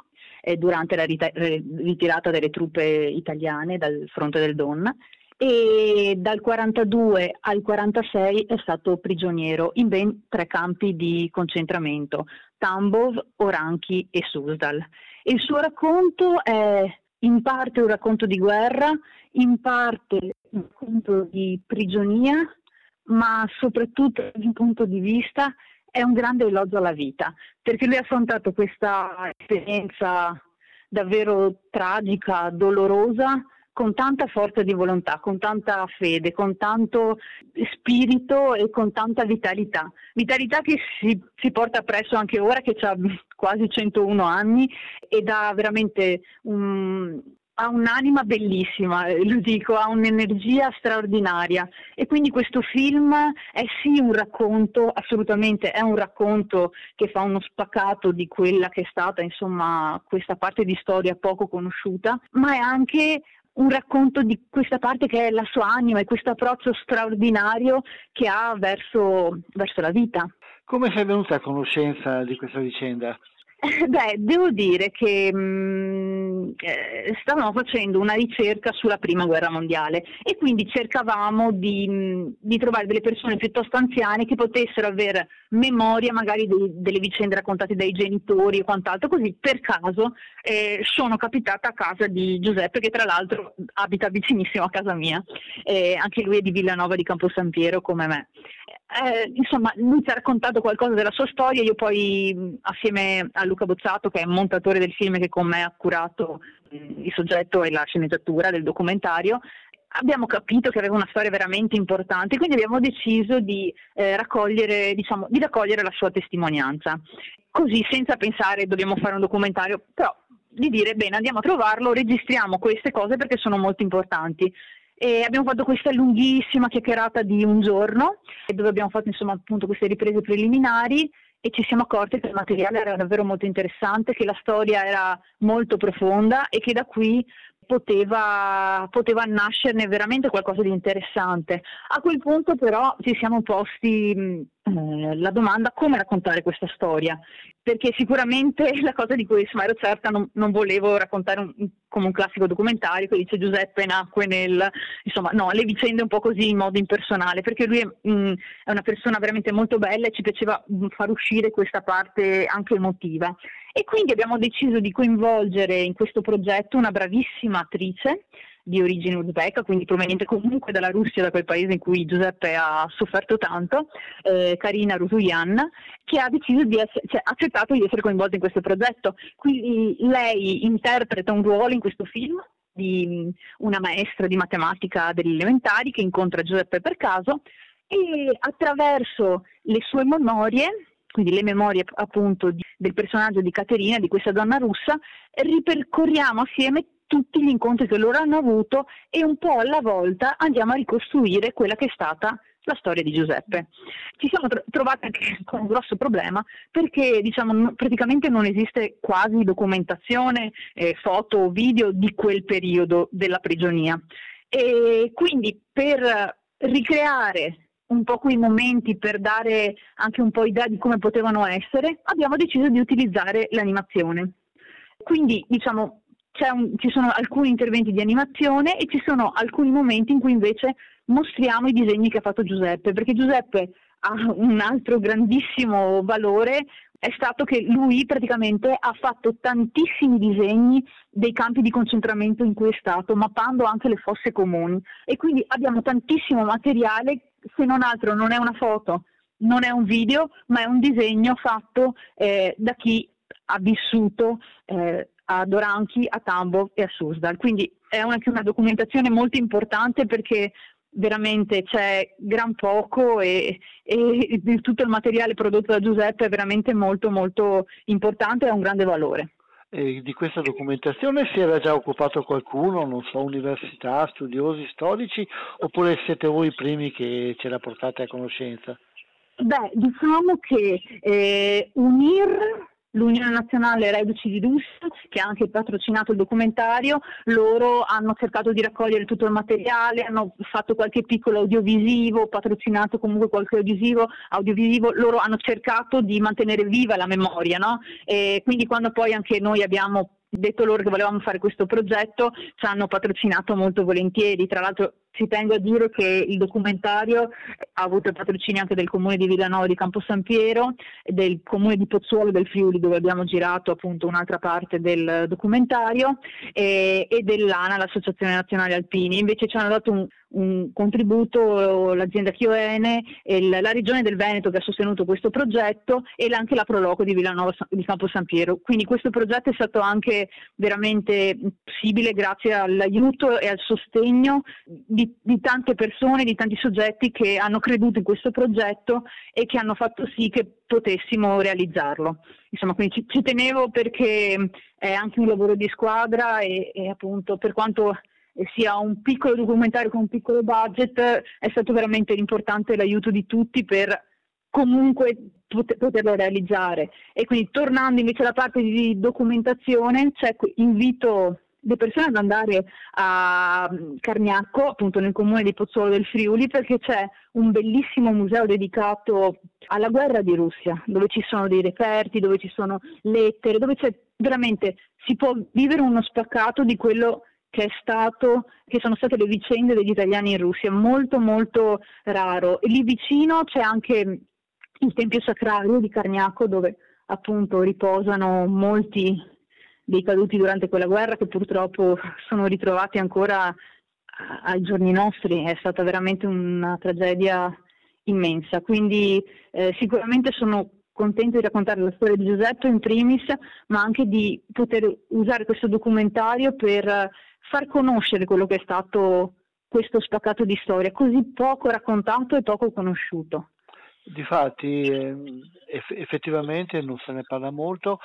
eh, durante la rita- ritirata delle truppe italiane dal fronte del Don e dal 42 al 46 è stato prigioniero in ben tre campi di concentramento, Tambov, Oranchi e Suzdal. Il suo racconto è in parte un racconto di guerra, in parte un racconto di prigionia, ma soprattutto dal mio punto di vista è un grande elogio alla vita, perché lui ha affrontato questa esperienza davvero tragica, dolorosa, con tanta forza di volontà, con tanta fede, con tanto spirito e con tanta vitalità. Vitalità che si, si porta presso anche ora che ha quasi 101 anni ed ha veramente un, ha un'anima bellissima, eh, lo dico, ha un'energia straordinaria e quindi questo film è sì un racconto, assolutamente è un racconto che fa uno spaccato di quella che è stata insomma questa parte di storia poco conosciuta, ma è anche un racconto di questa parte che è la sua anima e questo approccio straordinario che ha verso, verso la vita. Come sei venuta a conoscenza di questa vicenda? Beh, devo dire che mh, mm, eh, stavamo facendo una ricerca sulla prima guerra mondiale e quindi cercavamo di, mh, mm, di trovare delle persone piuttosto anziane che potessero avere memoria magari dei, delle vicende raccontate dai genitori o quant'altro. Così per caso eh, sono capitata a casa di Giuseppe che tra l'altro abita vicinissimo a casa mia, eh, anche lui è di Villanova di Camposampiero come me eh, insomma, lui ci ha raccontato qualcosa della sua storia, io poi assieme a Luca Bozzato, che è montatore del film che con me ha curato il soggetto e la sceneggiatura del documentario, abbiamo capito che aveva una storia veramente importante, quindi abbiamo deciso di, eh, raccogliere, diciamo, di raccogliere la sua testimonianza. Così, senza pensare dobbiamo fare un documentario, però di dire bene andiamo a trovarlo, registriamo queste cose perché sono molto importanti. E abbiamo fatto questa lunghissima chiacchierata di un giorno dove abbiamo fatto insomma appunto queste riprese preliminari e ci siamo accorti che il materiale era davvero molto interessante, che la storia era molto profonda e che da qui poteva, poteva nascerne veramente qualcosa di interessante. A quel punto però ci siamo posti eh, la domanda come raccontare questa storia, perché sicuramente la cosa di cui ero certa non, non volevo raccontare un, come un classico documentario che dice Giuseppe nacque nel, insomma no, le vicende un po' così in modo impersonale, perché lui è, mh, è una persona veramente molto bella e ci piaceva mh, far uscire questa parte anche emotiva. E quindi abbiamo deciso di coinvolgere in questo progetto una bravissima attrice di origine uzbeka, quindi proveniente comunque dalla Russia, da quel paese in cui Giuseppe ha sofferto tanto, eh, Karina Rusuyan, che ha deciso di essere, cioè, accettato di essere coinvolta in questo progetto. Quindi lei interpreta un ruolo in questo film di una maestra di matematica delle elementari che incontra Giuseppe per caso e attraverso le sue memorie quindi le memorie appunto di, del personaggio di Caterina, di questa donna russa, ripercorriamo assieme tutti gli incontri che loro hanno avuto e un po' alla volta andiamo a ricostruire quella che è stata la storia di Giuseppe. Ci siamo trovati anche con un grosso problema perché diciamo, praticamente non esiste quasi documentazione, eh, foto o video di quel periodo della prigionia. E quindi per ricreare un po' quei momenti per dare anche un po' idea di come potevano essere, abbiamo deciso di utilizzare l'animazione. Quindi diciamo un, ci sono alcuni interventi di animazione e ci sono alcuni momenti in cui invece mostriamo i disegni che ha fatto Giuseppe, perché Giuseppe ha un altro grandissimo valore è stato che lui praticamente ha fatto tantissimi disegni dei campi di concentramento in cui è stato, mappando anche le fosse comuni. E quindi abbiamo tantissimo materiale, se non altro non è una foto, non è un video, ma è un disegno fatto eh, da chi ha vissuto eh, a Doranchi, a Tambo e a Susdal. Quindi è anche una documentazione molto importante perché veramente c'è gran poco e, e, tutto il materiale prodotto da Giuseppe è veramente molto molto importante e ha un grande valore. E di questa documentazione si era già occupato qualcuno, non so, università, studiosi, storici, oppure siete voi i primi che ce la portate a conoscenza? Beh, diciamo che eh, UNIR l'Unione Nazionale Reduci di Russia, che ha anche patrocinato il documentario, loro hanno cercato di raccogliere tutto il materiale, hanno fatto qualche piccolo audiovisivo, patrocinato comunque qualche audiovisivo, audiovisivo loro hanno cercato di mantenere viva la memoria, no? E quindi quando poi anche noi abbiamo detto loro che volevamo fare questo progetto, ci hanno patrocinato molto volentieri, tra l'altro ci tengo a dire che il documentario ha avuto il patrocinio anche del comune di Villanova di Campo San Piero, del comune di Pozzuolo del Friuli dove abbiamo girato appunto un'altra parte del documentario e, e dell'ANA, l'Associazione Nazionale Alpini. Invece ci hanno dato un, un contributo l'azienda Chioene, la regione del Veneto che ha sostenuto questo progetto e anche la Proloco di Villanova di Campo San Piero. Quindi questo progetto è stato anche veramente possibile grazie all'aiuto e al sostegno di, di tante persone, di tanti soggetti che hanno creduto in questo progetto e che hanno fatto sì che potessimo realizzarlo. Insomma, quindi ci, ci tenevo perché è anche un lavoro di squadra e, e appunto per quanto sia un piccolo documentario con un piccolo budget, è stato veramente importante l'aiuto di tutti per comunque pot- poterlo realizzare. E quindi tornando invece alla parte di documentazione, cioè, invito le persone ad andare a Cargnacco, appunto nel comune di Pozzuolo del Friuli, perché c'è un bellissimo museo dedicato alla guerra di Russia, dove ci sono dei reperti, dove ci sono lettere, dove c'è veramente si può vivere uno spaccato di quello che, stato, che sono state le vicende degli italiani in Russia, molto molto raro. E lì vicino c'è anche il Tempio Sacrario di Cargnacco dove appunto riposano molti dei caduti durante quella guerra che purtroppo sono ritrovati ancora ai giorni nostri, è stata veramente una tragedia immensa. Quindi eh, sicuramente sono contento di raccontare la storia di Giuseppe in primis, ma anche di poter usare questo documentario per far conoscere quello che è stato questo spaccato di storia, così poco raccontato e poco conosciuto. Difatti, eh, effettivamente non se ne parla molto.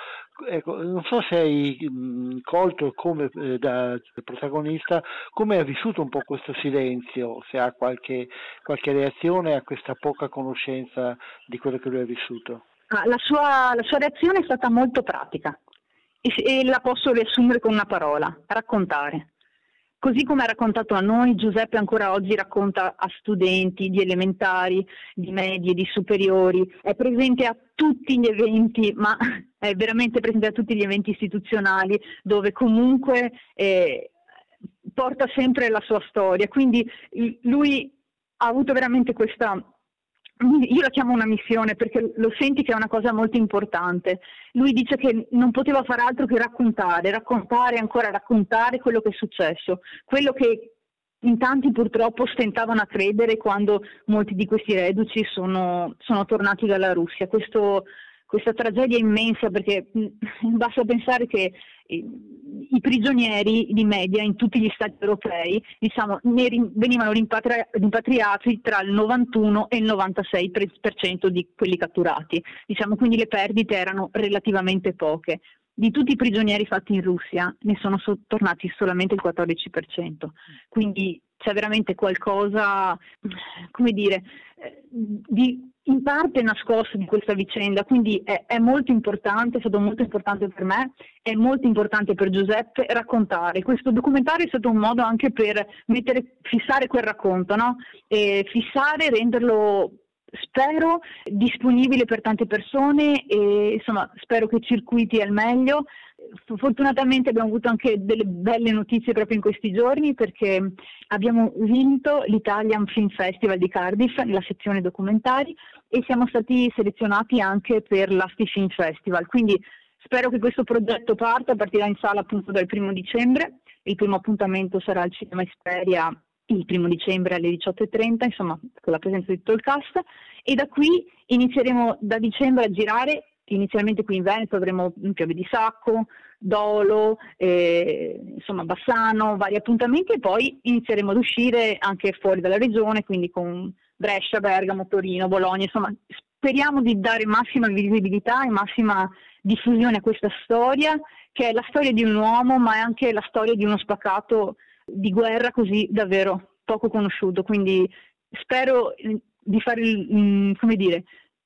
Ecco, non so se hai mh, colto come eh, da protagonista come ha vissuto un po' questo silenzio, se ha qualche, qualche reazione a questa poca conoscenza di quello che lui ha vissuto. Ah, la, sua, la, sua, reazione è stata molto pratica e la posso riassumere con una parola, raccontare. Così come ha raccontato a noi, Giuseppe ancora oggi racconta a studenti di elementari, di medie, di superiori, è presente a tutti gli eventi, ma è veramente presente a tutti gli eventi istituzionali dove comunque eh, porta sempre la sua storia. Quindi lui ha avuto veramente questa io la chiamo una missione perché lo senti che è una cosa molto importante. Lui dice che non poteva fare altro che raccontare, raccontare ancora raccontare quello che è successo, quello che in tanti purtroppo stentavano a credere quando molti di questi reduci sono, sono tornati dalla Russia. Questo, questa tragedia immensa perché basta pensare che i prigionieri di media in tutti gli stati europei diciamo, venivano rimpatri- rimpatriati tra il 91 e il 96% di quelli catturati, diciamo, quindi le perdite erano relativamente poche. Di tutti i prigionieri fatti in Russia ne sono so- tornati solamente il 14%, quindi c'è veramente qualcosa, come dire, di in parte nascosto di questa vicenda, quindi è, è, molto importante, è stato molto importante per me, è molto importante per Giuseppe raccontare. Questo documentario è stato un modo anche per mettere, fissare quel racconto, no? e fissare, renderlo spero disponibile per tante persone e insomma spero che circuiti al meglio. Fortunatamente abbiamo avuto anche delle belle notizie proprio in questi giorni perché abbiamo vinto l'Italian Film Festival di Cardiff nella sezione documentari e siamo stati selezionati anche per l'Asti Film Festival. Quindi spero che questo progetto parta, partirà in sala appunto dal primo dicembre. Il primo appuntamento sarà al Cinema Esperia il primo dicembre alle 18.30, insomma, con la presenza di tutto il cast, e da qui inizieremo da dicembre a girare, inizialmente qui in Veneto avremo Piove di Sacco, Dolo, eh, insomma Bassano, vari appuntamenti e poi inizieremo ad uscire anche fuori dalla regione, quindi con Brescia, Bergamo, Torino, Bologna, insomma speriamo di dare massima visibilità e massima diffusione a questa storia, che è la storia di un uomo, ma è anche la storia di uno spaccato di guerra così davvero poco conosciuto, quindi spero eh, di fare, mm, come dire,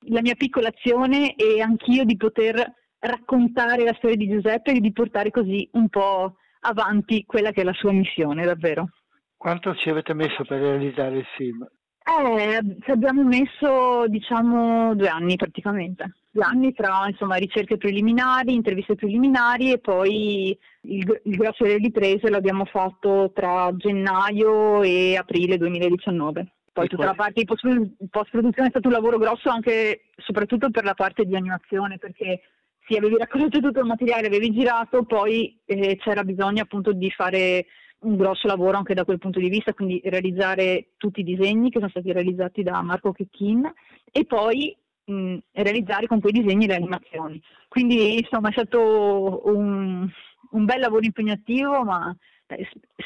la mia piccola azione e anch'io di poter raccontare la storia di Giuseppe e di portare così un po' avanti quella che è la sua missione, davvero. Quanto ci avete messo per realizzare il film? Eh, ci abbiamo messo diciamo due anni praticamente, due anni tra insomma, ricerche preliminari, interviste preliminari e poi il, il grosso delle riprese l'abbiamo fatto tra gennaio e aprile 2019. Poi tutta la parte di post-produzione è stato un lavoro grosso anche soprattutto per la parte di animazione perché sì, avevi raccolto tutto il materiale, avevi girato, poi eh, c'era bisogno appunto di fare un grosso lavoro anche da quel punto di vista, quindi realizzare tutti i disegni che sono stati realizzati da Marco Checchin e poi mh, realizzare con quei disegni le animazioni. Quindi insomma è stato un, un bel lavoro impegnativo, ma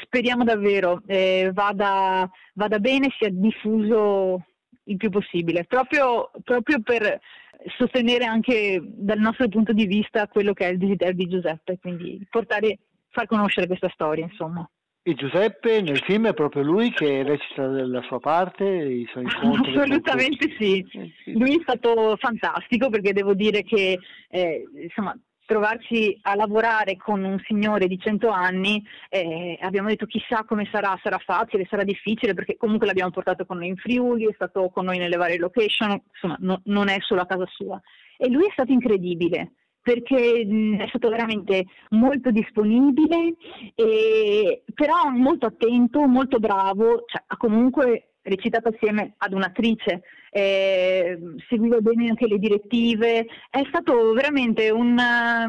speriamo davvero eh, vada, vada, bene, sia diffuso il più possibile, proprio, proprio per sostenere anche dal nostro punto di vista quello che è il desiderio di Giuseppe, quindi portare, far conoscere questa storia, insomma. E Giuseppe nel film è proprio lui che recita la sua parte, i suoi incontri? Assolutamente sì, lui è stato fantastico perché devo dire che eh, insomma, trovarci a lavorare con un signore di 100 anni, eh, abbiamo detto chissà come sarà, sarà facile, sarà difficile, perché comunque l'abbiamo portato con noi in Friuli, è stato con noi nelle varie location, insomma no, non è solo a casa sua. E lui è stato incredibile, perché mh, è stato veramente molto disponibile, e, però molto attento, molto bravo, cioè, ha comunque recitato assieme ad un'attrice, eh, seguiva bene anche le direttive, è stato veramente una,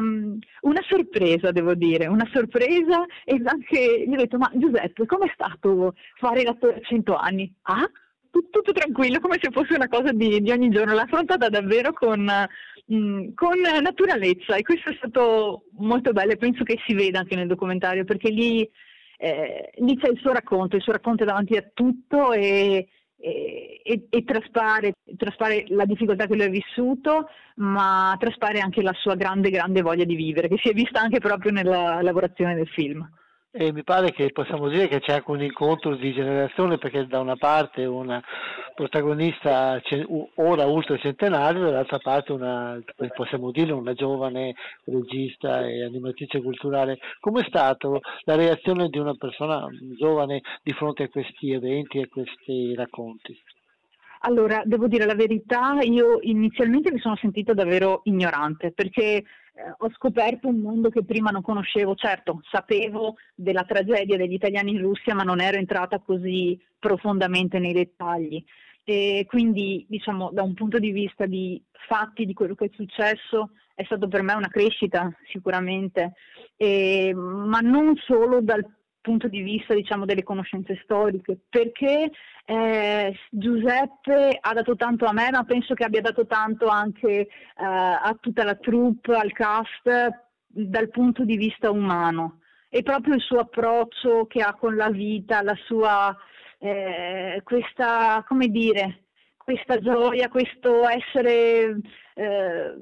una, sorpresa, devo dire, una sorpresa e anche gli ho detto, ma Giuseppe, com'è stato fare l'attore a 100 anni? Ah? Tutto, tranquillo, come se fosse una cosa di, di ogni giorno, l'ha affrontata davvero con Mm, con naturalezza e questo è stato molto bello e penso che si veda anche nel documentario perché lì, eh, lì c'è il suo racconto, il suo racconto è davanti a tutto e, e, e, e traspare, traspare, la difficoltà che lui ha vissuto, ma traspare anche la sua grande, grande voglia di vivere, che si è vista anche proprio nella lavorazione del film. E mi pare che possiamo dire che c'è anche un incontro di generazione perché da una parte una protagonista ora ultracentenaria, dall'altra parte una, possiamo dire, una giovane regista e animatrice culturale. Com'è stata la reazione di una persona giovane di fronte a questi eventi e a questi racconti? Allora, devo dire la verità, io inizialmente mi sono sentita davvero ignorante perché ho scoperto un mondo che prima non conoscevo. Certo, sapevo della tragedia degli italiani in Russia, ma non ero entrata così profondamente nei dettagli. E quindi, diciamo, da un punto di vista di fatti, di quello che è successo, è stato per me una crescita sicuramente, e, ma non solo dal punto di vista diciamo, delle conoscenze storiche, perché eh, Giuseppe ha dato tanto a me, ma penso che abbia dato tanto anche eh, a tutta la troupe, al cast, dal punto di vista umano. E proprio il suo approccio che ha con la vita, la sua, eh, questa, come dire, questa gioia, questo essere eh,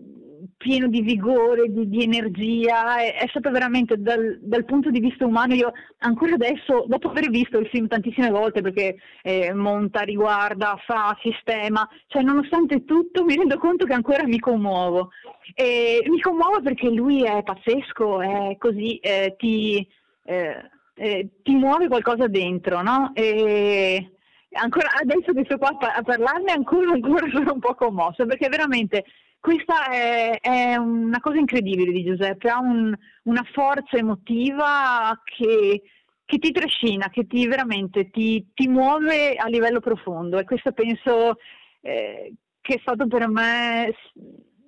pieno di vigore, di, di energia, è, è, stato veramente dal, dal, punto di vista umano, io ancora adesso, dopo aver visto il film tantissime volte, perché eh, monta, riguarda, fa, sistema, cioè nonostante tutto mi rendo conto che ancora mi commuovo. E mi commuovo perché lui è pazzesco, è così, eh, ti, eh, eh ti, muove qualcosa dentro, no? E ancora adesso che sto qua a parlarne ancora, ancora sono un po' commossa perché veramente questa è, è, una cosa incredibile di Giuseppe, ha un, una forza emotiva che, che, ti trascina, che ti veramente ti, ti, muove a livello profondo e questo penso eh, che è stato per me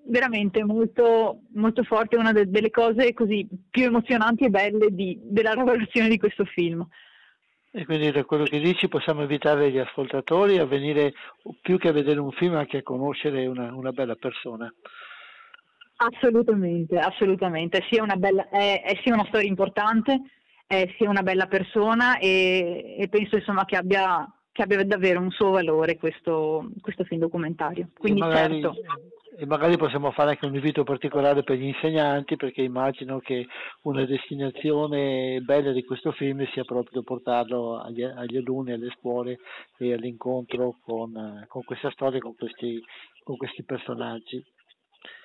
veramente molto, molto forte, una de, delle cose così più emozionanti e belle di, della lavorazione di questo film. E quindi da quello che dici possiamo invitare gli ascoltatori a venire più che a vedere un film anche a conoscere una, una bella persona. Assolutamente, assolutamente. Sia una bella, è, è sia una storia importante, è sia una bella persona e, e penso insomma che abbia, che abbia, davvero un suo valore questo, questo film documentario. Quindi magari, certo e magari possiamo fare anche un invito particolare per gli insegnanti perché immagino che una destinazione bella di questo film sia proprio portarlo agli, agli alunni, alle scuole e all'incontro con, con questa storia, con questi, con questi personaggi.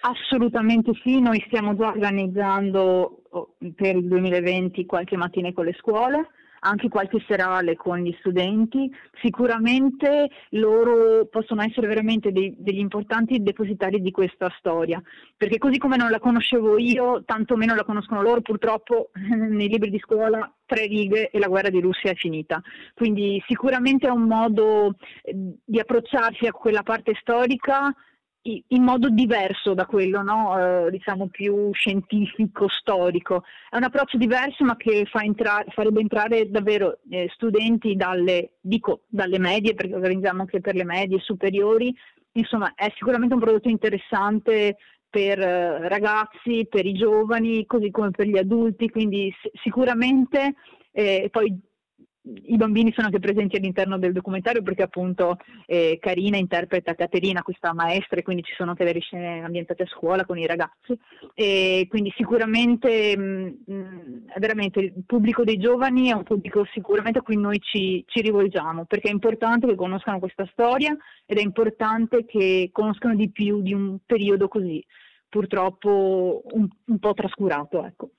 Assolutamente sì, noi stiamo già organizzando oh, per il 2020 qualche mattina con le scuole anche qualche serale con gli studenti, sicuramente loro possono essere veramente dei, degli importanti depositari di questa storia, perché così come non la conoscevo io, tanto meno la conoscono loro, purtroppo nei libri di scuola tre righe e la guerra di Russia è finita. Quindi sicuramente è un modo eh, di approcciarsi a quella parte storica in modo diverso da quello no? eh, diciamo più scientifico, storico. È un approccio diverso ma che fa entra- farebbe entrare davvero eh, studenti dalle, dico, dalle medie, perché organizziamo anche per le medie superiori, insomma è sicuramente un prodotto interessante per eh, ragazzi, per i giovani, così come per gli adulti, quindi s- sicuramente eh, poi i bambini sono anche presenti all'interno del documentario perché appunto eh, Carina interpreta Caterina, questa maestra, e quindi ci sono anche delle scene ambientate a scuola con i ragazzi. E quindi sicuramente mh, mm, mm, veramente il pubblico dei giovani è un pubblico sicuramente a cui noi ci, ci, rivolgiamo perché è importante che conoscano questa storia ed è importante che conoscano di più di un periodo così purtroppo un, un po' trascurato. Ecco.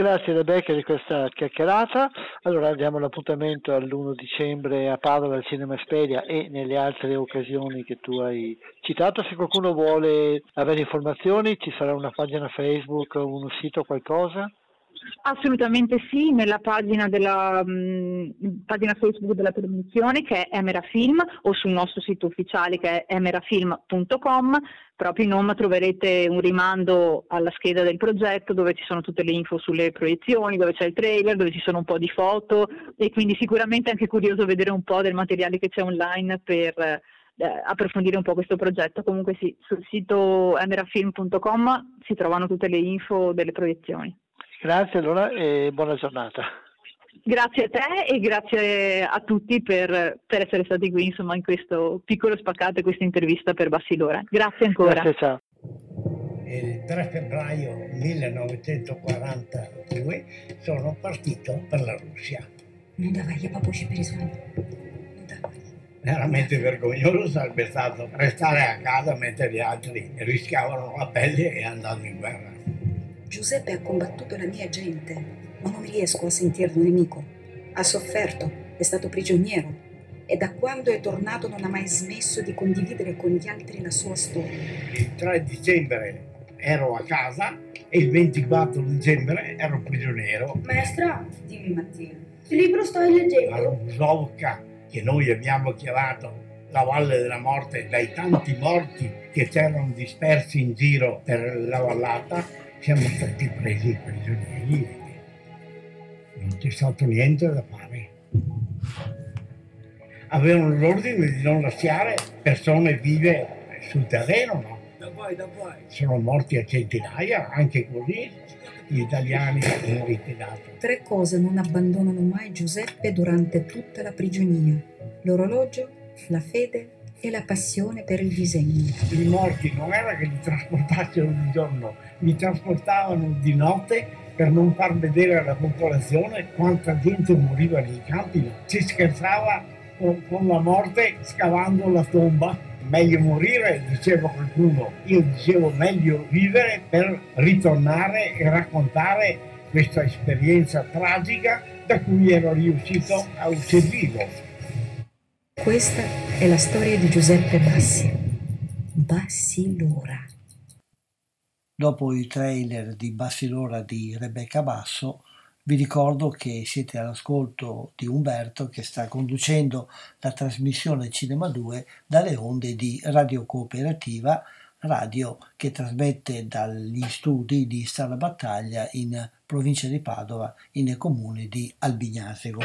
Grazie Rebecca di questa chiacchierata. Allora diamo l'appuntamento all'1 dicembre a Padova al Cinema Spedia e nelle altre occasioni che tu hai citato. Se qualcuno vuole avere informazioni ci sarà una pagina Facebook, un sito, qualcosa? Assolutamente sì, nella pagina, della, mh, mm, pagina Facebook della trasmissione che è Emera Film o sul nostro sito ufficiale che è emerafilm.com, proprio in home troverete un rimando alla scheda del progetto dove ci sono tutte le info sulle proiezioni, dove c'è il trailer, dove ci sono un po' di foto e quindi sicuramente anche curioso vedere un po' del materiale che c'è online per eh, approfondire un po' questo progetto. Comunque sì, sul sito emerafilm.com si trovano tutte le info delle proiezioni. Grazie allora e buona giornata. Grazie a te e grazie a tutti per, per essere stati qui insomma, in questo piccolo spaccato e questa intervista per Bassilora. Grazie ancora. Grazie, ciao. Il 3 febbraio 1942 sono partito per la Russia. Non давай, я попозже перезвоню. Veramente vergognoso sarebbe stato restare a casa mentre gli altri rischiavano la pelle e andavano in guerra. Giuseppe ha combattuto la mia gente, ma non riesco a sentirlo nemico. Ha sofferto, è stato prigioniero e da quando è tornato non ha mai smesso di condividere con gli altri la sua storia. Il 3 dicembre ero a casa e il 24 dicembre ero prigioniero. Maestra, dimmi Mattia, che libro stai leggendo? La Rusovka, che noi abbiamo chiamato la Valle della Morte dai tanti morti che c'erano dispersi in giro per la vallata siamo stati presi prigionieri e non c'è stato niente da fare. Avevano l'ordine di non lasciare persone vive sul terreno, no? Da voi, da voi. Sono morti a centinaia, anche così, gli italiani in ritirato. Tre cose non abbandonano mai Giuseppe durante tutta la prigionia. L'orologio, la fede e la passione per il disegno. I morti non era che li trasportassero di giorno, li trasportavano di notte per non far vedere alla popolazione quanta gente moriva nei campi. Si scherzava con, con la morte scavando la tomba. Meglio morire, diceva qualcuno. Io dicevo meglio vivere per ritornare e raccontare questa esperienza tragica da cui ero riuscito a uscire vivo. Questa è la storia di Giuseppe Bassi. Bassi Lora. Dopo il trailer di Bassi Lora di Rebecca Basso, vi ricordo che siete all'ascolto di Umberto che sta conducendo la trasmissione Cinema 2 dalle onde di Radio Cooperativa, radio che trasmette dagli studi di Stalla Battaglia in provincia di Padova, in comune di Albignasego.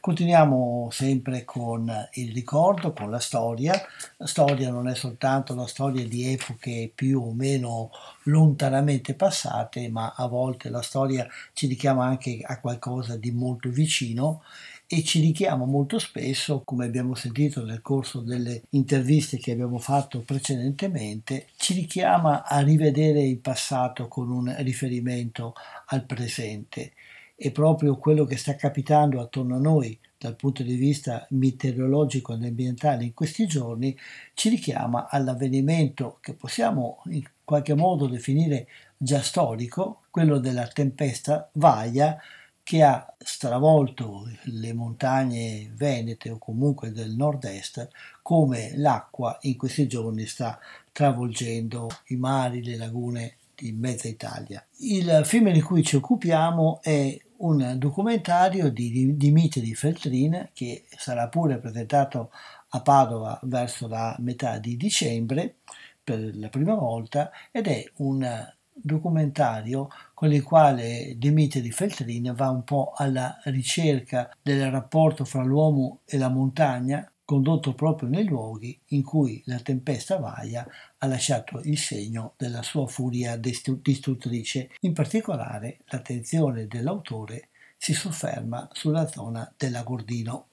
Continuiamo sempre con il ricordo, con la storia. La storia non è soltanto la storia di epoche più o meno lontanamente passate, ma a volte la storia ci richiama anche a qualcosa di molto vicino e ci richiama molto spesso, come abbiamo sentito nel corso delle interviste che abbiamo fatto precedentemente, ci richiama a rivedere il passato con un riferimento al presente e proprio quello che sta capitando attorno a noi dal punto di vista meteorologico ed ambientale in questi giorni ci richiama all'avvenimento che possiamo in qualche modo definire già storico, quello della tempesta Vaia che ha stravolto le montagne venete o comunque del nord-est come l'acqua in questi giorni sta travolgendo i mari, le lagune di mezza Italia. Il film di cui ci occupiamo è un documentario di Dimitri Feltrin che sarà pure presentato a Padova verso la metà di dicembre per la prima volta ed è un documentario con il quale Dimitri Feltrin va un po' alla ricerca del rapporto fra l'uomo e la montagna condotto proprio nei luoghi in cui la tempesta Vaia ha lasciato il segno della sua furia distruttrice. In particolare l'attenzione dell'autore si sofferma sulla zona dell'Agordino.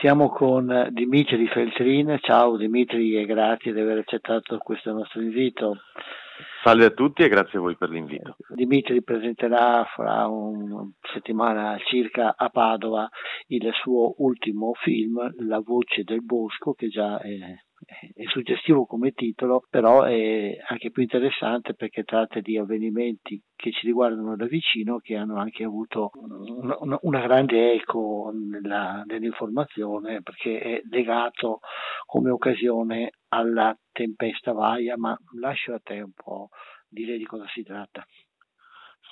Siamo con Dimitri Feltrin. Ciao Dimitri e grazie di aver accettato questo nostro invito. Salve a tutti e grazie a voi per l'invito. Dimitri presenterà fra una settimana circa a Padova il suo ultimo film, La voce del bosco, che già è, è suggestivo come titolo, però è anche più interessante perché tratta di avvenimenti che ci riguardano da vicino, che hanno anche avuto una, una grande eco nella, nell'informazione, perché è legato come occasione alla tempesta Vaia, ma lascio a te un po' dire di cosa si tratta.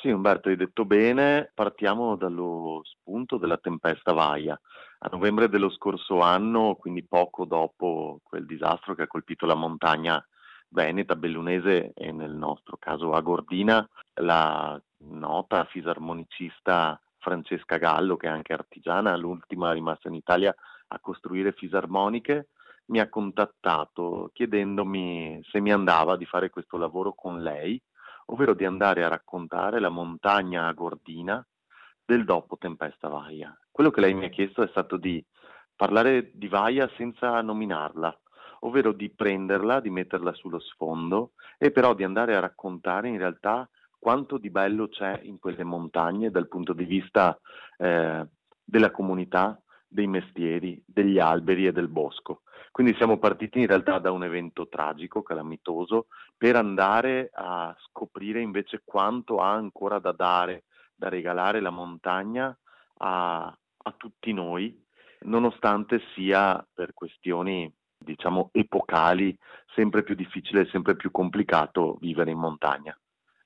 Sì, Umberto, hai detto bene. Partiamo dallo spunto della tempesta Vaia. A novembre dello scorso anno, quindi poco dopo quel disastro che ha colpito la montagna veneta, bellunese e nel nostro caso a Gordina, la nota fisarmonicista Francesca Gallo, che è anche artigiana, l'ultima rimasta in Italia a costruire fisarmoniche, mi ha contattato chiedendomi se mi andava di fare questo lavoro con lei, ovvero di andare a raccontare la montagna gordina del dopo Tempesta Vaia. Quello che lei mi ha chiesto è stato di parlare di Vaia senza nominarla, ovvero di prenderla, di metterla sullo sfondo e però di andare a raccontare in realtà quanto di bello c'è in quelle montagne dal punto di vista eh, della comunità, dei mestieri, degli alberi e del bosco. Quindi siamo partiti in realtà da un evento tragico, calamitoso, per andare a scoprire invece quanto ha ancora da dare, da regalare la montagna a, a tutti noi, nonostante sia per questioni diciamo epocali sempre più difficile e sempre più complicato vivere in montagna.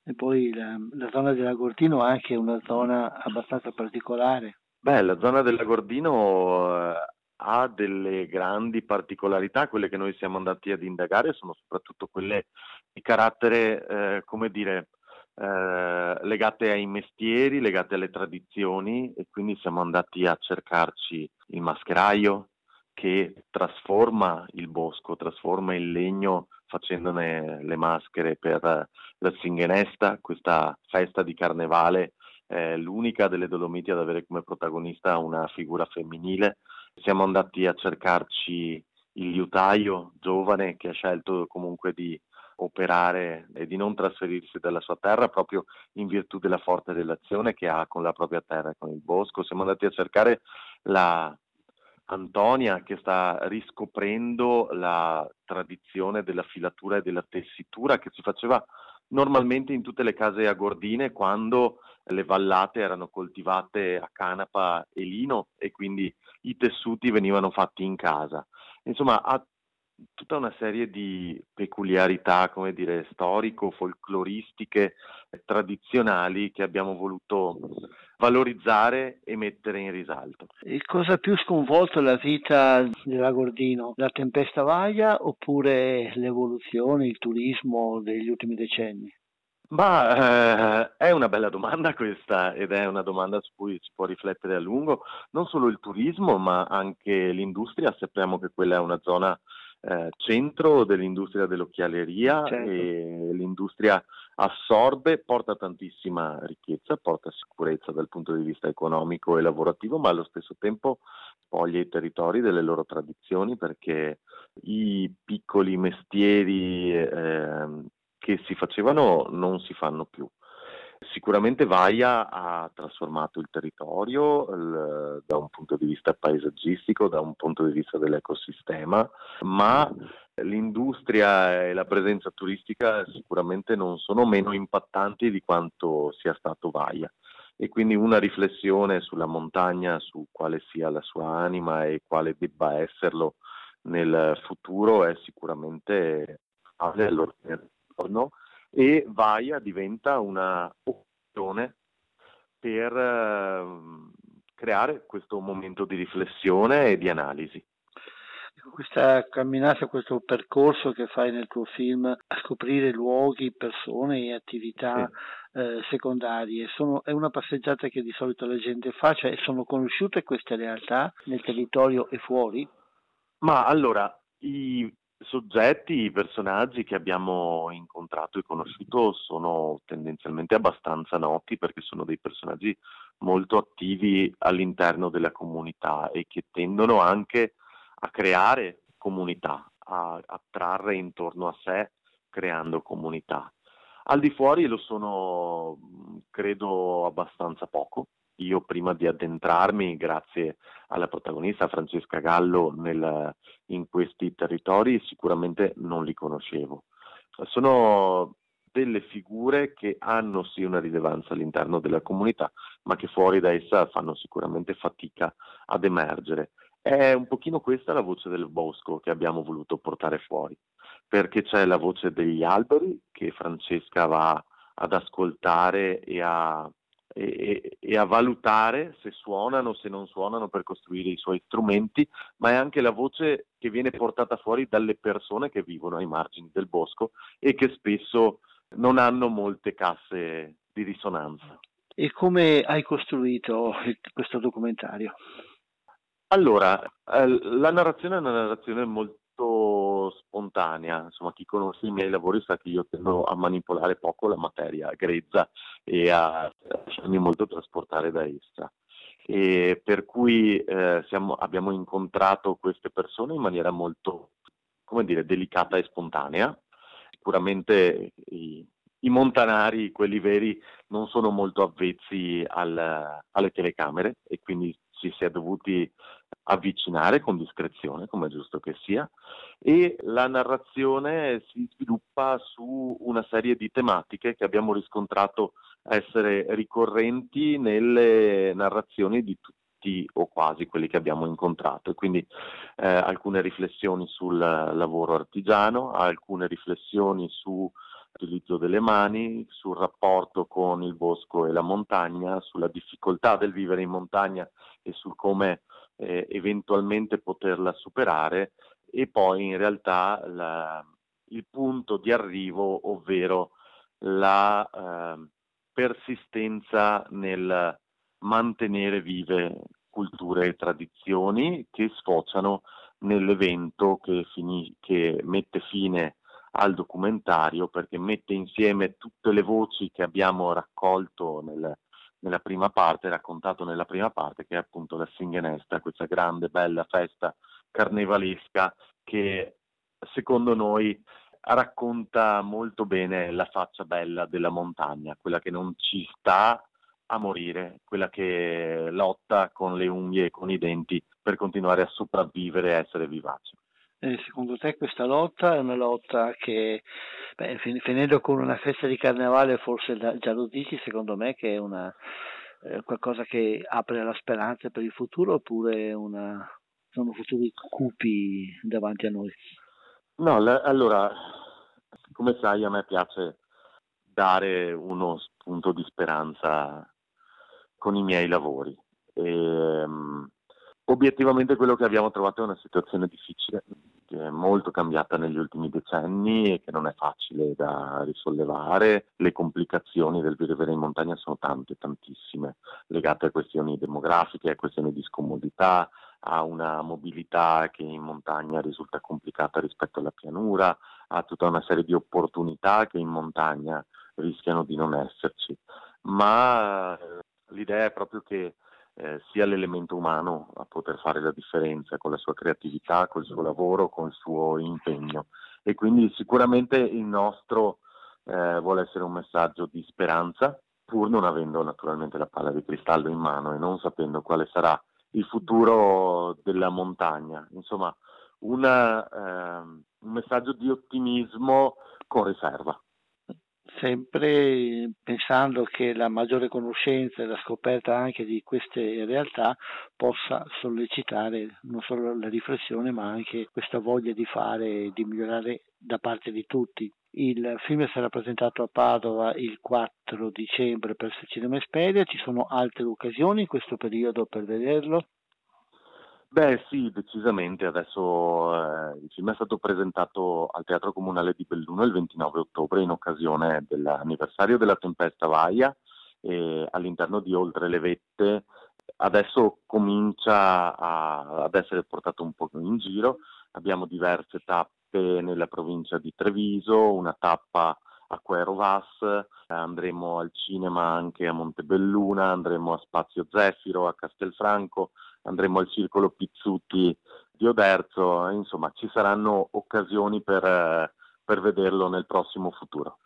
E poi la, la zona dell'Agortino è anche una zona abbastanza particolare. Beh, la zona dell'Agordino eh, ha delle grandi particolarità, quelle che noi siamo andati ad indagare sono soprattutto quelle di carattere, eh, come dire, eh, legate ai mestieri, legate alle tradizioni e quindi siamo andati a cercarci il mascheraio che trasforma il bosco, trasforma il legno facendone le maschere per la Singhenesta, questa festa di carnevale, eh, l'unica delle Dolomiti ad avere come protagonista una figura femminile. Siamo andati a cercarci il liutaio giovane che ha scelto comunque di operare e di non trasferirsi dalla sua terra proprio in virtù della forte relazione che ha con la propria terra con il bosco. Siamo andati a cercare la Antonia che sta riscoprendo la tradizione della filatura e della tessitura che si faceva normalmente in tutte le case agordine quando le vallate erano coltivate a canapa e lino e quindi i tessuti venivano fatti in casa. Insomma, ha tutta una serie di peculiarità, come dire, storico-folcloristiche, tradizionali che abbiamo voluto valorizzare e mettere in risalto. E cosa ha più sconvolto la vita dell'Agordino? La tempesta Vaia oppure l'evoluzione, il turismo degli ultimi decenni? Ma eh, è una bella domanda questa ed è una domanda su cui si può riflettere a lungo. Non solo il turismo, ma anche l'industria. Sappiamo che quella è una zona eh, centro dell'industria dell'occhialeria certo. e l'industria assorbe, porta tantissima ricchezza, porta sicurezza dal punto di vista economico e lavorativo, ma allo stesso tempo spoglia i territori delle loro tradizioni perché i piccoli mestieri eh, che si facevano non si fanno più. Sicuramente Vaia ha trasformato il territorio il, da un punto di vista paesaggistico, da un punto di vista dell'ecosistema, ma l'industria e la presenza turistica sicuramente non sono meno impattanti di quanto sia stato Vaia. E quindi una riflessione sulla montagna, su quale sia la sua anima e quale debba esserlo nel futuro è sicuramente all'ordine del giorno e Vaia diventa una occasione per eh, creare questo momento di riflessione e di analisi. Questa camminata, questo percorso che fai nel tuo film a scoprire luoghi, persone e attività sì. eh, secondarie, sono, è una passeggiata che di solito la gente fa, cioè sono conosciute queste realtà nel territorio e fuori? Ma allora, i soggetti, i personaggi che abbiamo incontrato e conosciuto sono tendenzialmente abbastanza noti perché sono dei personaggi molto attivi all'interno della comunità e che tendono anche a creare comunità, a attrarre intorno a sé creando comunità. Al di fuori lo sono, credo, abbastanza poco io prima di addentrarmi, grazie alla protagonista Francesca Gallo, nel, in questi territori, sicuramente non li conoscevo. Sono delle figure che hanno sì una rilevanza all'interno della comunità, ma che fuori da essa fanno sicuramente fatica ad emergere. È un pochino questa la voce del bosco che abbiamo voluto portare fuori, perché c'è la voce degli alberi che Francesca va ad ascoltare e a e, e, a valutare se suonano, se non suonano per costruire i suoi strumenti, ma è anche la voce che viene portata fuori dalle persone che vivono ai margini del bosco e che spesso non hanno molte casse di risonanza. E come hai costruito questo documentario? Allora, eh, la narrazione è una narrazione molto spontanea, insomma chi conosce i miei lavori sa che io tendo a manipolare poco la materia grezza e a lasciarmi molto trasportare da essa. E per cui eh, siamo, abbiamo incontrato queste persone in maniera molto, come dire, delicata e spontanea. Sicuramente i, i montanari, quelli veri, non sono molto avvezzi al, alle telecamere e quindi ci si è dovuti avvicinare con discrezione, come è giusto che sia, e la narrazione si sviluppa su una serie di tematiche che abbiamo riscontrato essere ricorrenti nelle narrazioni di tutti o quasi quelli che abbiamo incontrato. Quindi eh, alcune riflessioni sul lavoro artigiano, alcune riflessioni su l'utilizzo delle mani, sul rapporto con il bosco e la montagna, sulla difficoltà del vivere in montagna e su come eh, eventualmente poterla superare e poi in realtà la, il punto di arrivo, ovvero la eh, persistenza nel mantenere vive culture e tradizioni che sfociano nell'evento che, fini, che mette fine al documentario perché mette insieme tutte le voci che abbiamo raccolto nel, nella prima parte, raccontato nella prima parte, che è appunto la Singenesta, questa grande, bella festa carnevalesca che secondo noi racconta molto bene la faccia bella della montagna, quella che non ci sta a morire, quella che lotta con le unghie e con i denti per continuare a sopravvivere e essere vivace. Secondo te questa lotta è una lotta che, beh, finendo con una festa di carnevale, forse già lo dici, secondo me che è una, eh, qualcosa che apre la speranza per il futuro oppure una, sono futuri cupi davanti a noi? No, l- allora, come sai a me piace dare uno spunto di speranza con i miei lavori. E, um, obiettivamente quello che abbiamo trovato è una situazione difficile, che è molto cambiata negli ultimi decenni e che non è facile da risollevare. Le complicazioni del vivere in montagna sono tante, tantissime, legate a questioni demografiche, a questioni di scomodità, a una mobilità che in montagna risulta complicata rispetto alla pianura, a tutta una serie di opportunità che in montagna rischiano di non esserci. Ma eh, l'idea è proprio che eh, sia l'elemento umano a poter fare la differenza con la sua creatività, col suo lavoro, con il suo impegno. E quindi sicuramente il nostro eh, vuole essere un messaggio di speranza, pur non avendo naturalmente la palla di cristallo in mano e non sapendo quale sarà il futuro della montagna. Insomma, una, eh, un messaggio di ottimismo con riserva sempre pensando che la maggiore conoscenza e la scoperta anche di queste realtà possa sollecitare non solo la riflessione ma anche questa voglia di fare e di migliorare da parte di tutti. Il film sarà presentato a Padova il 4 dicembre per Cinema Esperia, ci sono altre occasioni in questo periodo per vederlo? Beh sì, decisamente. Adesso eh, il film è stato presentato al Teatro Comunale di Belluno il 29 ottobre in occasione dell'anniversario della Tempesta Vaia e all'interno di Oltre le Vette adesso comincia a, ad essere portato un po' in giro. Abbiamo diverse tappe nella provincia di Treviso, una tappa a Quero Vas, andremo al cinema anche a Montebelluna, andremo a Spazio Zefiro, a Castelfranco, andremo al Circolo Pizzuti di Oderzo, insomma ci saranno occasioni per, per vederlo nel prossimo futuro.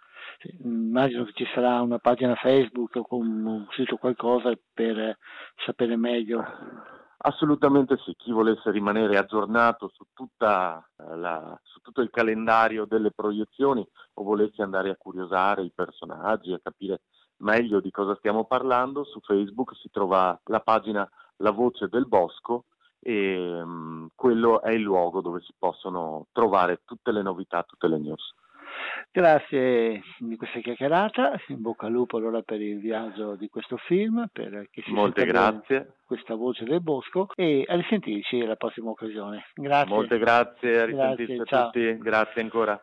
Immagino che ci sarà una pagina Facebook o un sito qualcosa per sapere meglio. Assolutamente sì, chi volesse rimanere aggiornato su, la, su, tutto il calendario delle proiezioni o volesse andare a curiosare i personaggi, a capire meglio di cosa stiamo parlando, su Facebook si trova la pagina La Voce del Bosco e um, quello è il luogo dove si possono trovare tutte le novità, tutte le news. Grazie di questa chiacchierata, in bocca al lupo allora per il viaggio di questo film, per chi si Molte grazie. questa voce del bosco e a risentirci alla prossima occasione. Grazie. Molte grazie, a risentirci grazie, a ciao. tutti, grazie ancora.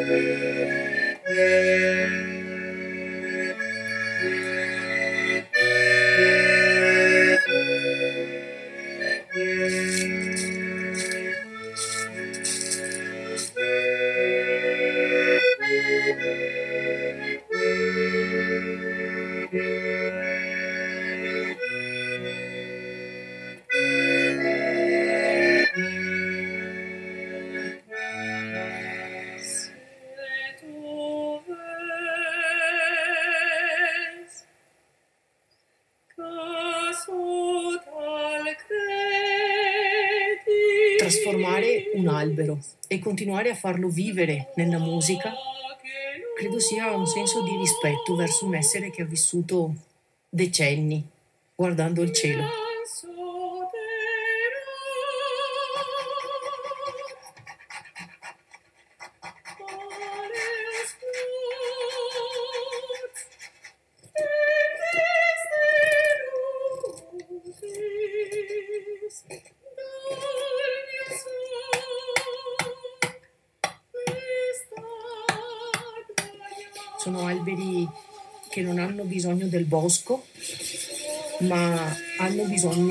albero e continuare a farlo vivere nella musica, credo sia un senso di rispetto verso un essere che ha vissuto decenni guardando il cielo. Bosco, ma hanno bisogno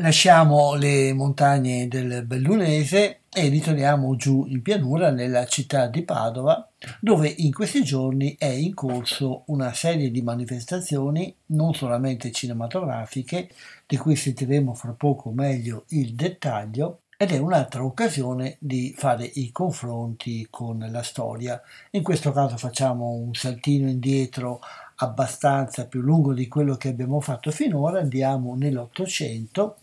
Lasciamo le montagne del Bellunese e ritorniamo giù in pianura nella città di Padova, dove in questi giorni è in corso una serie di manifestazioni non solamente cinematografiche, di cui sentiremo fra poco meglio il dettaglio, ed è un'altra occasione di fare i confronti con la storia. In questo caso facciamo un saltino indietro abbastanza più lungo di quello che abbiamo fatto finora, andiamo nell'Ottocento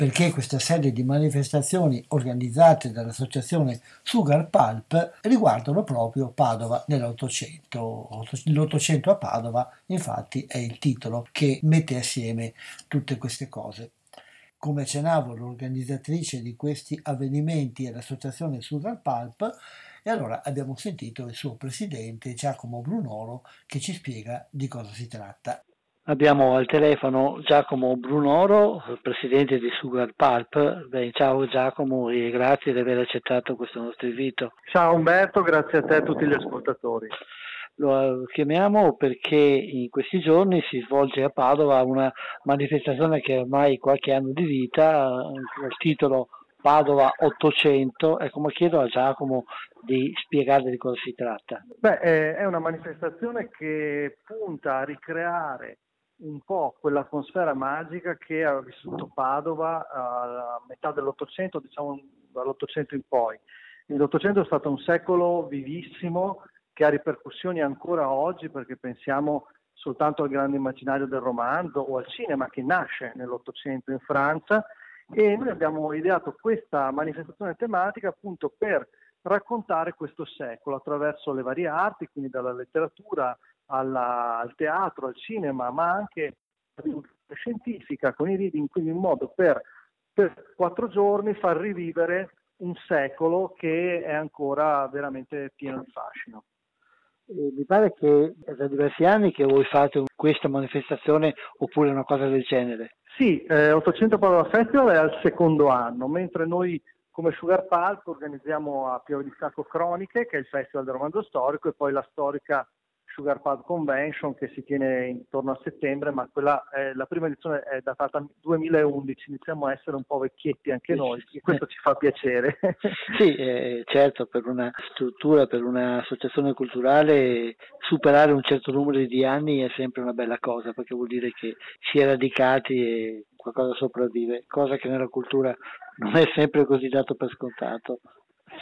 perché questa serie di manifestazioni organizzate dall'associazione Sugar Pulp riguardano proprio Padova nell'Ottocento. L'Ottocento a Padova infatti è il titolo che mette assieme tutte queste cose. Come accennavo, l'organizzatrice di questi avvenimenti è l'associazione Sugar Pulp e allora abbiamo sentito il suo presidente Giacomo Brunoro che ci spiega di cosa si tratta. Abbiamo al telefono Giacomo Brunoro, presidente di Sugar Pulp. Beh, ciao Giacomo e grazie di aver accettato questo nostro invito. Ciao Umberto, grazie a te e a tutti gli ascoltatori. Lo chiamiamo perché in questi giorni si svolge a Padova una manifestazione che ormai qualche anno di vita, il titolo Padova 800. Ecco, ma chiedo a Giacomo di spiegare di cosa si tratta. Beh, è una manifestazione che punta a ricreare un po' quell'atmosfera magica che ha vissuto Padova a metà dell'Ottocento, diciamo dall'Ottocento in poi. L'Ottocento è stato un secolo vivissimo che ha ripercussioni ancora oggi perché pensiamo soltanto al grande immaginario del romanzo o al cinema che nasce nell'Ottocento in Francia e noi abbiamo ideato questa manifestazione tematica appunto per raccontare questo secolo attraverso le varie arti, quindi dalla letteratura alla, al teatro, al cinema, ma anche scientifica con i reading, quindi in modo per, per quattro giorni far rivivere un secolo che è ancora veramente pieno di fascino. Mi pare che da diversi anni che voi fate questa manifestazione oppure una cosa del genere. Sì, eh, 800 Padova Festival è al secondo anno, mentre noi come Sugar Pulp organizziamo a Piave di Sacco Croniche, che è il festival del romanzo storico, e poi la storica Sugar Pub Convention che si tiene intorno a settembre, ma quella è, la prima edizione è datata 2011, iniziamo a essere un po' vecchietti anche noi, e questo ci fa piacere. sì, eh, certo, per una struttura, per un'associazione culturale superare un certo numero di anni è sempre una bella cosa, perché vuol dire che si è radicati e qualcosa sopravvive, cosa che nella cultura non è sempre così dato per scontato.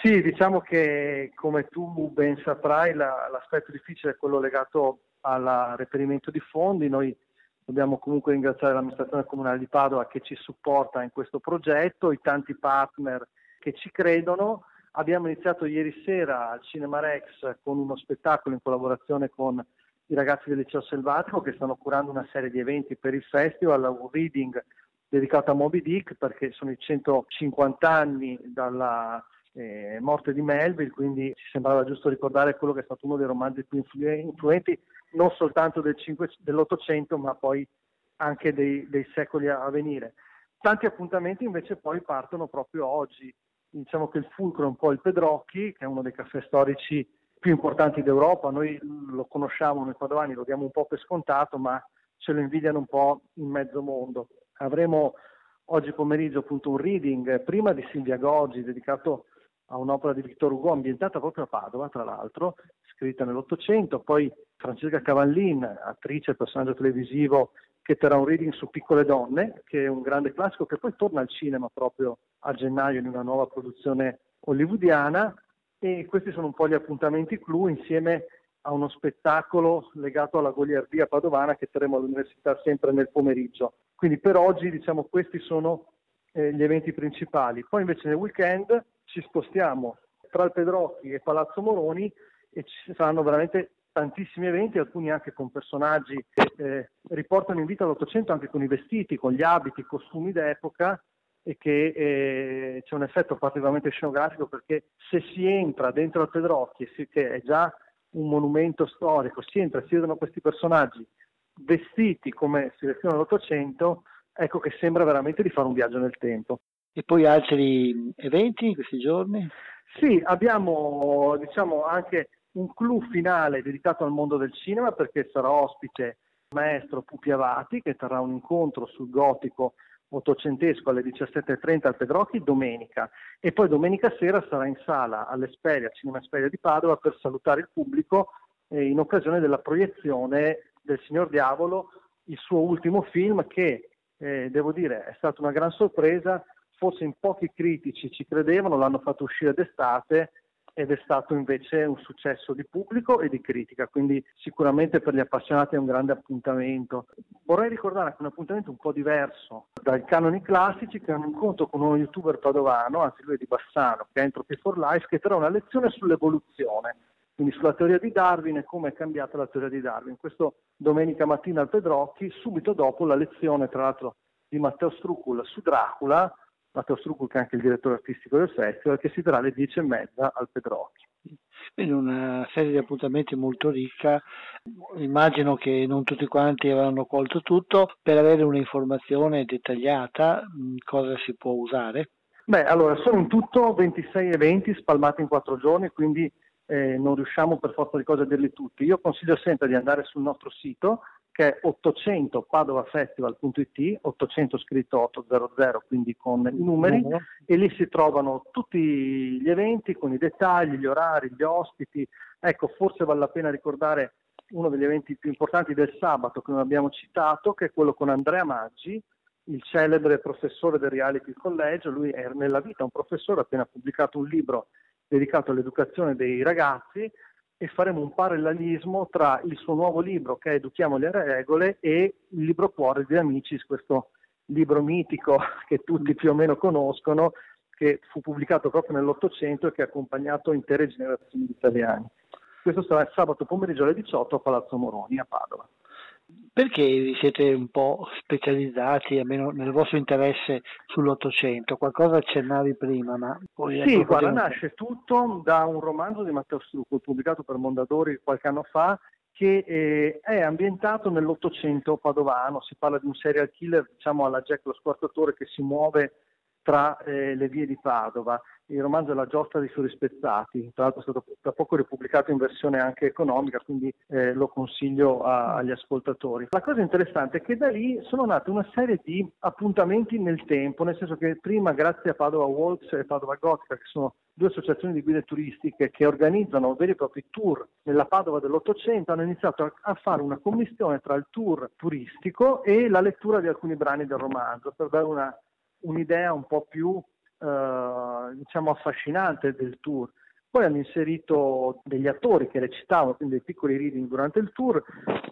Sì, diciamo che come tu ben saprai la, l'aspetto difficile è quello legato al reperimento di fondi. Noi dobbiamo comunque ringraziare l'amministrazione comunale di Padova che ci supporta in questo progetto, i tanti partner che ci credono. Abbiamo iniziato ieri sera al Cinema Rex con uno spettacolo in collaborazione con i ragazzi del liceo selvatico che stanno curando una serie di eventi per il festival, un reading dedicato a Moby Dick perché sono i 150 anni dalla eh, morte di Melville, quindi ci sembrava giusto ricordare quello che è stato uno dei romanzi più influenti, non soltanto del 5, dell'Ottocento, ma poi anche dei, dei secoli a, venire. Tanti appuntamenti invece poi partono proprio oggi. Diciamo che il fulcro è un po' il Pedrocchi, che è uno dei caffè storici più importanti d'Europa. Noi lo conosciamo, noi padovani lo diamo un po' per scontato, ma ce lo invidiano un po' in mezzo mondo. Avremo oggi pomeriggio appunto un reading prima di Silvia Goggi dedicato a un'opera di Victor Hugo ambientata proprio a Padova, tra l'altro, scritta nell'Ottocento, poi Francesca Cavallin, attrice, personaggio televisivo, che terrà un reading su Piccole Donne, che è un grande classico che poi torna al cinema proprio a gennaio in una nuova produzione hollywoodiana e questi sono un po' gli appuntamenti clou insieme a uno spettacolo legato alla goliardia padovana che terremo all'università sempre nel pomeriggio. Quindi per oggi diciamo questi sono eh, gli eventi principali. Poi invece nel weekend ci spostiamo tra il Pedrocchi e Palazzo Moroni e ci saranno veramente tantissimi eventi, alcuni anche con personaggi che eh, riportano in vita l'Ottocento anche con i vestiti, con gli abiti, i costumi d'epoca e che eh, c'è un effetto particolarmente scenografico perché se si entra dentro il Pedrocchi, che è già un monumento storico, si entra, si vedono questi personaggi vestiti come si vestivano nell'Ottocento, ecco che sembra veramente di fare un viaggio nel tempo. E poi altri eventi in questi giorni? Sì, abbiamo diciamo, anche un clou finale dedicato al mondo del cinema perché sarà ospite il maestro Pupi Avati che terrà un incontro sul gotico ottocentesco alle 17.30 al Pedrocchi domenica e poi domenica sera sarà in sala all'Esperia, Cinema Esperia di Padova per salutare il pubblico eh, in occasione della proiezione del Signor Diavolo, il suo ultimo film che eh, devo dire è stata una gran sorpresa, forse in pochi critici ci credevano, l'hanno fatto uscire d'estate ed è stato invece un successo di pubblico e di critica, quindi sicuramente per gli appassionati è un grande appuntamento. Vorrei ricordare anche un appuntamento un po' diverso dai canoni classici, che è un incontro con uno youtuber padovano, anzi lui è di Bassano, che è Entropy for Life, che darà una lezione sull'evoluzione, quindi sulla teoria di Darwin e come è cambiata la teoria di Darwin. Questo domenica mattina al Pedrocchi, subito dopo la lezione, tra l'altro, di Matteo Strucul su Dracula, Matteo Strucul che è anche il direttore artistico del festival, che si terrà alle dieci e mezza al Pedrocchi. Quindi una serie di appuntamenti molto ricca, immagino che non tutti quanti avranno colto tutto, per avere un'informazione dettagliata cosa si può usare? Beh, allora sono in tutto 26 eventi spalmati in quattro giorni, quindi eh, non riusciamo per forza di cose a dirli tutti. Io consiglio sempre di andare sul nostro sito che è 800 padovafestival.it, 800 scritto 800, quindi con i numeri, uh-huh. e lì si trovano tutti gli eventi con i dettagli, gli orari, gli ospiti. Ecco, forse vale la pena ricordare uno degli eventi più importanti del sabato che non abbiamo citato, che è quello con Andrea Maggi, il celebre professore del Reality College. Lui è nella vita un professore, ha appena pubblicato un libro dedicato all'educazione dei ragazzi e faremo un parallelismo tra il suo nuovo libro che è Educhiamo le regole e il libro Cuore di Amicis, questo libro mitico che tutti più o meno conoscono, che fu pubblicato proprio nell'Ottocento e che ha accompagnato intere generazioni di italiani. Questo sarà sabato pomeriggio alle 18 a Palazzo Moroni a Padova. Perché vi siete un po' specializzati, almeno nel vostro interesse, sull'Ottocento? Qualcosa accennavi prima, ma. Sì, guarda, nasce tutto da un romanzo di Matteo Strucco, pubblicato per Mondadori qualche anno fa, che eh, è ambientato nell'Ottocento padovano. Si parla di un serial killer, diciamo alla Jack lo squartatore, che si muove tra eh, le vie di Padova il romanzo è La giostra dei surrispettati, tra l'altro è stato da poco ripubblicato in versione anche economica, quindi eh, lo consiglio a, agli ascoltatori. La cosa interessante è che da lì sono nate una serie di appuntamenti nel tempo, nel senso che prima grazie a Padova Walks e Padova Gotica, che sono due associazioni di guide turistiche che organizzano veri e propri tour nella Padova dell'Ottocento, hanno iniziato a, fare una commissione tra il tour turistico e la lettura di alcuni brani del romanzo, per dare una, un'idea un po' più eh, diciamo affascinante del tour. Poi hanno inserito degli attori che recitavano, quindi dei piccoli reading durante il tour.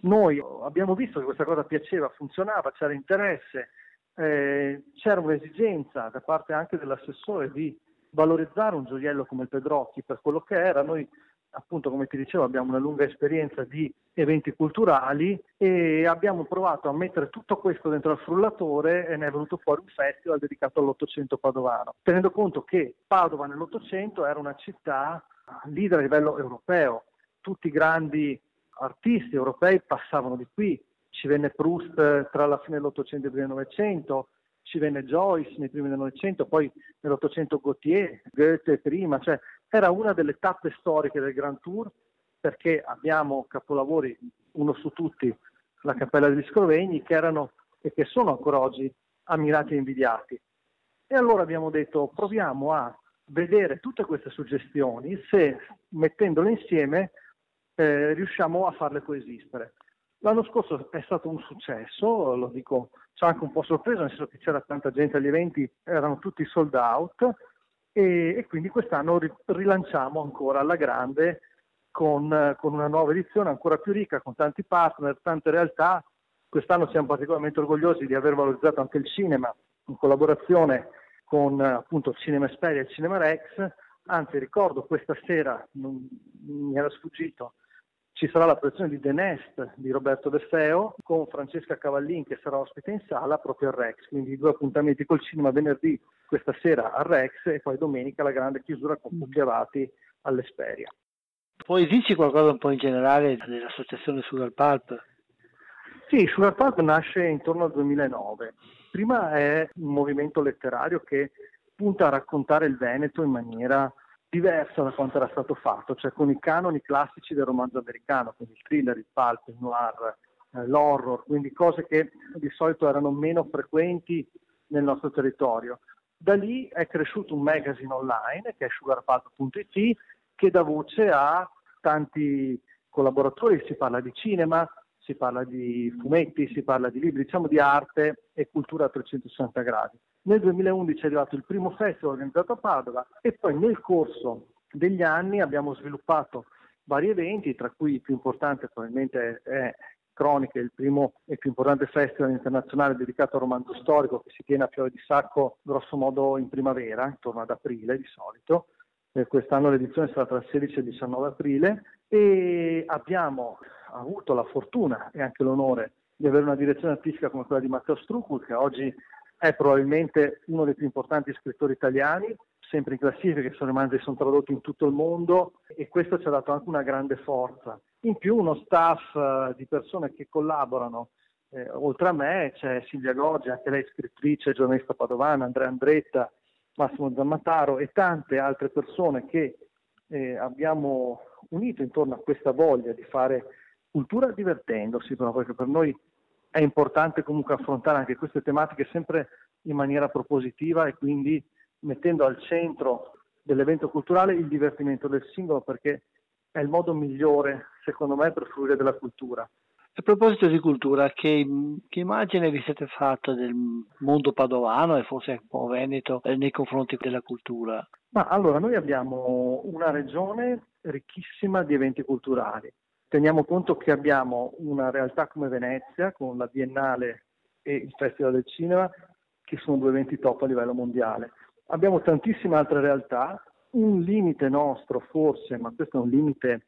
Noi abbiamo visto che questa cosa piaceva, funzionava, c'era interesse, eh, c'era un'esigenza da parte anche dell'assessore di valorizzare un gioiello come il Pedrocchi per quello che era. Noi appunto come ti dicevo abbiamo una lunga esperienza di eventi culturali e abbiamo provato a mettere tutto questo dentro al frullatore e ne è venuto fuori un festival dedicato all'Ottocento padovano, tenendo conto che Padova nell'Ottocento era una città leader a livello europeo, tutti i grandi artisti europei passavano di qui, ci venne Proust tra la fine dell'Ottocento e il 1900, ci venne Joyce nei primi del Novecento, poi nell'Ottocento Gautier, Goethe prima, cioè era una delle tappe storiche del Grand Tour perché abbiamo capolavori, uno su tutti, la Cappella degli Scrovegni, che erano e che sono ancora oggi ammirati e invidiati. E allora abbiamo detto proviamo a vedere tutte queste suggestioni se mettendole insieme eh, riusciamo a farle coesistere. L'anno scorso è stato un successo, lo dico, ci ha anche un po' sorpreso, nel senso che c'era tanta gente agli eventi, erano tutti sold out e, e quindi quest'anno ri, rilanciamo ancora alla grande con, con, una nuova edizione ancora più ricca, con tanti partner, tante realtà. Quest'anno siamo particolarmente orgogliosi di aver valorizzato anche il cinema in collaborazione con appunto Cinema Esperia e Cinema Rex. Anzi, ricordo questa sera, non, mi era sfuggito, ci sarà la proiezione di The Nest di Roberto De Feo con Francesca Cavallin che sarà ospite in sala proprio al Rex, quindi due appuntamenti col cinema venerdì questa sera al Rex e poi domenica la grande chiusura con Pucchi Avati all'Esperia. Puoi dirci qualcosa un po' in generale dell'associazione Sugar Pulp? Sì, Sugar Pulp nasce intorno al 2009. Prima è un movimento letterario che punta a raccontare il Veneto in maniera diversa da quanto era stato fatto, cioè con i canoni classici del romanzo americano, quindi il thriller, il pulp, il noir, eh, l'horror, quindi cose che di solito erano meno frequenti nel nostro territorio. Da lì è cresciuto un magazine online che è sugarpato.it che dà voce a tanti collaboratori, si parla di cinema, si parla di fumetti, si parla di libri, diciamo di arte e cultura a 360 gradi. Nel 2011 è arrivato il primo festival organizzato a Padova e poi nel corso degli anni abbiamo sviluppato vari eventi, tra cui il più importante probabilmente è Croniche, il primo e più importante festival internazionale dedicato al romanzo storico che si tiene a Piove di Sacco grosso modo in primavera, intorno ad aprile di solito. Eh, quest'anno l'edizione sarà tra il 16 e il 19 aprile e abbiamo avuto la fortuna e anche l'onore di avere una direzione artistica come quella di Matteo Strucul che oggi è probabilmente uno dei più importanti scrittori italiani, sempre in classifica, che sono romanzi sono tradotti in tutto il mondo e questo ci ha dato anche una grande forza. In più uno staff uh, di persone che collaborano, eh, oltre a me c'è Silvia Goggi, anche lei scrittrice, giornalista padovana, Andrea Andretta, Massimo Zammataro e tante altre persone che eh, abbiamo unito intorno a questa voglia di fare cultura divertendosi, però perché per noi è importante comunque affrontare anche queste tematiche sempre in maniera propositiva e quindi mettendo al centro dell'evento culturale il divertimento del singolo perché è il modo migliore, secondo me, per fruire della cultura. A proposito di cultura, che, che, immagine vi siete fatto del mondo padovano e forse un po' veneto eh, nei confronti della cultura? Ma allora, noi abbiamo una regione ricchissima di eventi culturali. Teniamo conto che abbiamo una realtà come Venezia, con la Biennale e il Festival del Cinema, che sono due eventi top a livello mondiale. Abbiamo tantissime altre realtà, un limite nostro forse, ma questo è un limite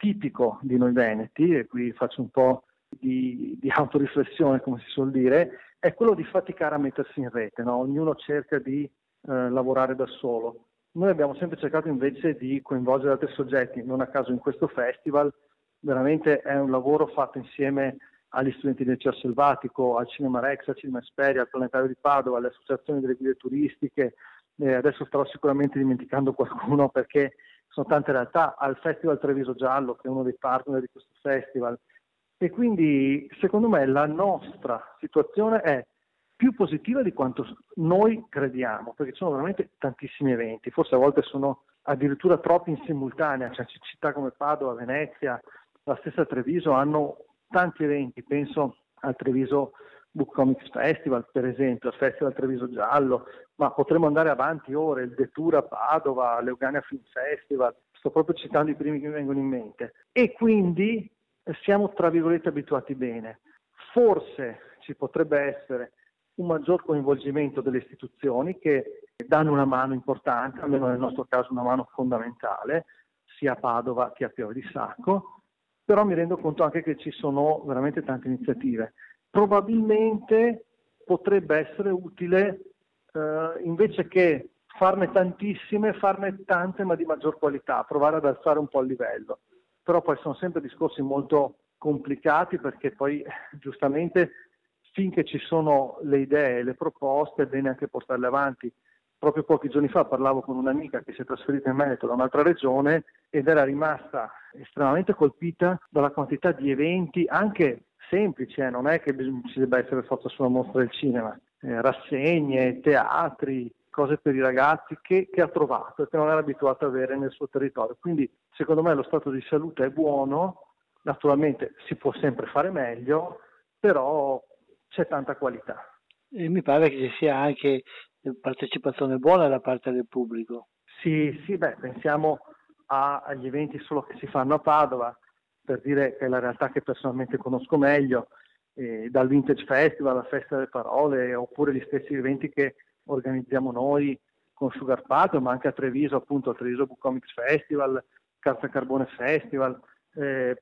tipico di noi veneti, e qui faccio un po' di, di autoriflessione, come si suol dire, è quello di faticare a mettersi in rete, no? ognuno cerca di eh, lavorare da solo. Noi abbiamo sempre cercato invece di coinvolgere altri soggetti, non a caso in questo festival veramente è un lavoro fatto insieme agli studenti del Liceo Selvatico, al Cinema Rex, al Cinema Esperia, al Planetario di Padova, alle associazioni delle guide turistiche, eh, adesso starò sicuramente dimenticando qualcuno perché sono tante realtà, al Festival Treviso Giallo che è uno dei partner di questo festival. E quindi secondo me la nostra situazione è più positiva di quanto noi crediamo, perché ci sono veramente tantissimi eventi, forse a volte sono addirittura troppi in simultanea, cioè città come Padova, Venezia, la stessa Treviso hanno tanti eventi, penso al Treviso Book Comics Festival per esempio, al Festival Treviso Giallo, ma potremmo andare avanti ore, il Detura Padova, l'Eugania Film Festival, sto proprio citando i primi che mi vengono in mente. E quindi siamo tra virgolette abituati bene. Forse ci potrebbe essere un maggior coinvolgimento delle istituzioni che danno una mano importante, almeno nel nostro caso una mano fondamentale, sia a Padova che a Piove di Sacco, però mi rendo conto anche che ci sono veramente tante iniziative. Probabilmente potrebbe essere utile eh, invece che farne tantissime, farne tante ma di maggior qualità, provare ad alzare un po' il livello. Però poi sono sempre discorsi molto complicati perché poi giustamente finché ci sono le idee, le proposte è bene anche portarle avanti. Proprio pochi giorni fa parlavo con un'amica che si è trasferita in Veneto da un'altra regione ed era rimasta estremamente colpita dalla quantità di eventi, anche semplici, eh, non è che ci debba essere forza sulla mostra del cinema, eh, rassegne, teatri, cose per i ragazzi che, che, ha trovato e che non era abituato ad avere nel suo territorio. Quindi secondo me lo stato di salute è buono, naturalmente si può sempre fare meglio, però c'è tanta qualità. E mi pare che ci sia anche partecipazione buona da parte del pubblico. Sì, sì, beh, pensiamo a, agli eventi solo che si fanno a Padova, per dire che è la realtà che personalmente conosco meglio, eh, dal Vintage Festival alla Festa delle Parole, oppure gli stessi eventi che organizziamo noi con Sugar Pato, ma anche a Treviso, appunto, al Treviso Book Comics Festival, Carta Carbone Festival. Eh,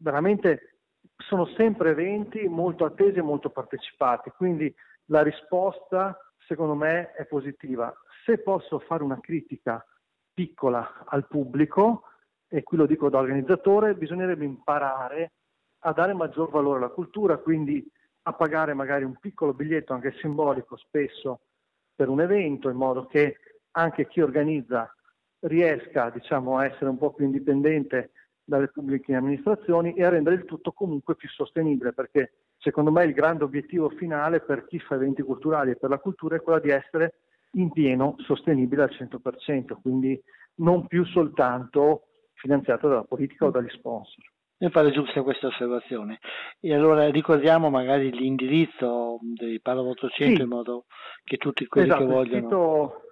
veramente sono sempre eventi molto attesi e molto partecipati, quindi la risposta secondo me è positiva. Se posso fare una critica piccola al pubblico, e qui lo dico da organizzatore, bisognerebbe imparare a dare maggior valore alla cultura, quindi a pagare magari un piccolo biglietto anche simbolico spesso per un evento, in modo che anche chi organizza riesca diciamo, a essere un po' più indipendente dalle pubbliche amministrazioni e a rendere il tutto comunque più sostenibile, perché secondo me il grande obiettivo finale per chi fa eventi culturali e per la cultura è quello di essere in pieno sostenibile al 100%, quindi non più soltanto finanziato dalla politica o dagli sponsor. Mi pare giusta questa osservazione. E allora ricordiamo magari l'indirizzo di Padova 800 sì. in modo che tutti quelli esatto, che vogliono... Il sito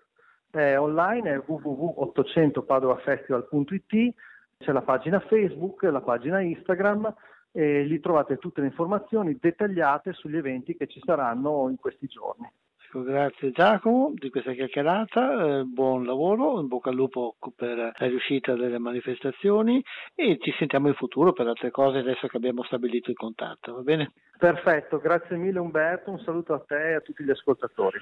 è online è www.800padovafestival.it, c'è la pagina Facebook, la pagina Instagram e lì trovate tutte le informazioni dettagliate sugli eventi che ci saranno in questi giorni. Ecco, grazie Giacomo di questa chiacchierata, eh, buon lavoro, in bocca al lupo per la riuscita delle manifestazioni e ci sentiamo in futuro per altre cose adesso che abbiamo stabilito il contatto, va bene? Perfetto, grazie mille Umberto, un saluto a te e a tutti gli ascoltatori.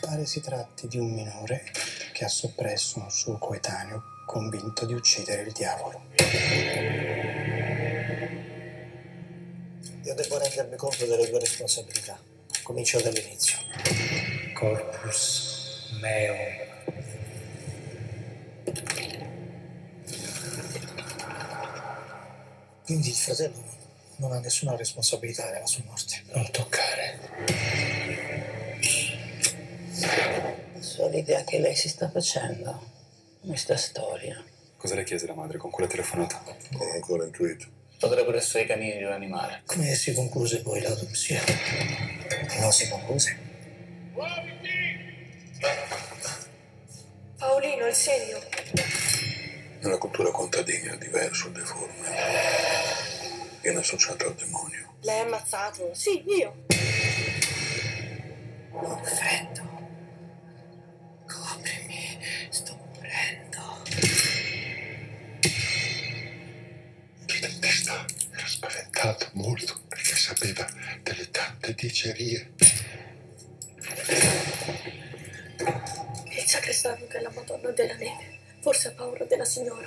Pare si tratti di un minore che ha soppresso un suo coetaneo convinto di uccidere il diavolo. Io devo rendermi conto delle due responsabilità. Comincio dall'inizio. Corpus meo. Quindi il fratello non ha nessuna responsabilità nella sua morte. Non toccare. So l'idea che lei si sta facendo. Questa storia. Cosa le chiese la madre con quella telefonata? Non ho ancora intuito. Potrebbero essere i canini di un animale. Come si concluse poi l'autopsia? Non si concluse? Paolino, il segno. Nella cultura contadina è diverso, deforme. Viene associato al demonio. L'hai ammazzato? Sì, io. Ho freddo. Coprimi, sto morendo. Spaventato molto perché sapeva delle tante dicerie. Che è la Madonna della Neve. Forse ha paura della signora.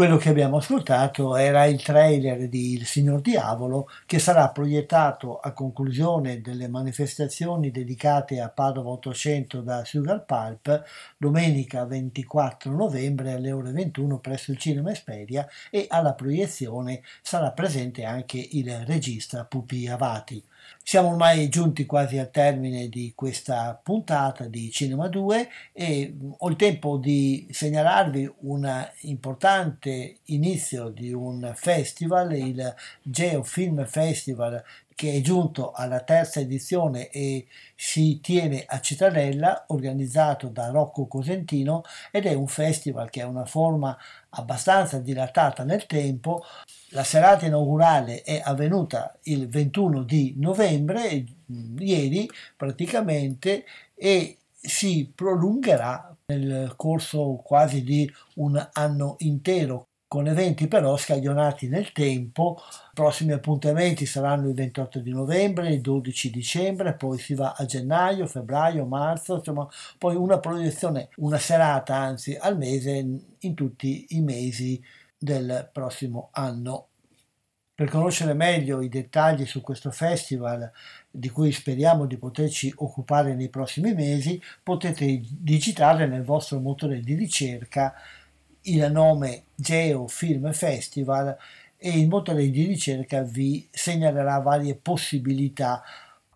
Quello che abbiamo ascoltato era il trailer di Il Signor Diavolo che sarà proiettato a conclusione delle manifestazioni dedicate a Padova 800 da Sugar Pulp domenica 24 novembre alle ore 21 presso il Cinema Esperia e alla proiezione sarà presente anche il regista Pupi Avati. Siamo ormai giunti quasi al termine di questa puntata di Cinema 2 e ho il tempo di segnalarvi un importante inizio di un festival, il Geo Film Festival che è giunto alla terza edizione e si tiene a Cittadella, organizzato da Rocco Cosentino ed è un festival che ha una forma abbastanza dilatata nel tempo. La serata inaugurale è avvenuta il 21 di novembre, ieri praticamente, e si prolungherà nel corso quasi di un anno intero con eventi però scaglionati nel tempo. I prossimi appuntamenti saranno il 28 di novembre, il 12 dicembre, poi si va a gennaio, febbraio, marzo, insomma, poi una proiezione, una serata anzi al mese in tutti i mesi del prossimo anno. Per conoscere meglio i dettagli su questo festival, di cui speriamo di poterci occupare nei prossimi mesi, potete digitare nel vostro motore di ricerca il nome Geo Film Festival e il motore di ricerca vi segnalerà varie possibilità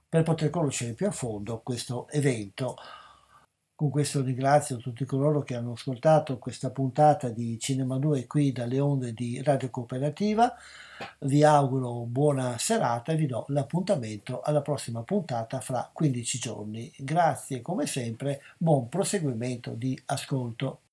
per poter conoscere più a fondo questo evento. Con questo ringrazio tutti coloro che hanno ascoltato questa puntata di Cinema 2 qui dalle onde di Radio Cooperativa. Vi auguro buona serata e vi do l'appuntamento alla prossima puntata fra 15 giorni. Grazie come sempre, buon proseguimento di ascolto.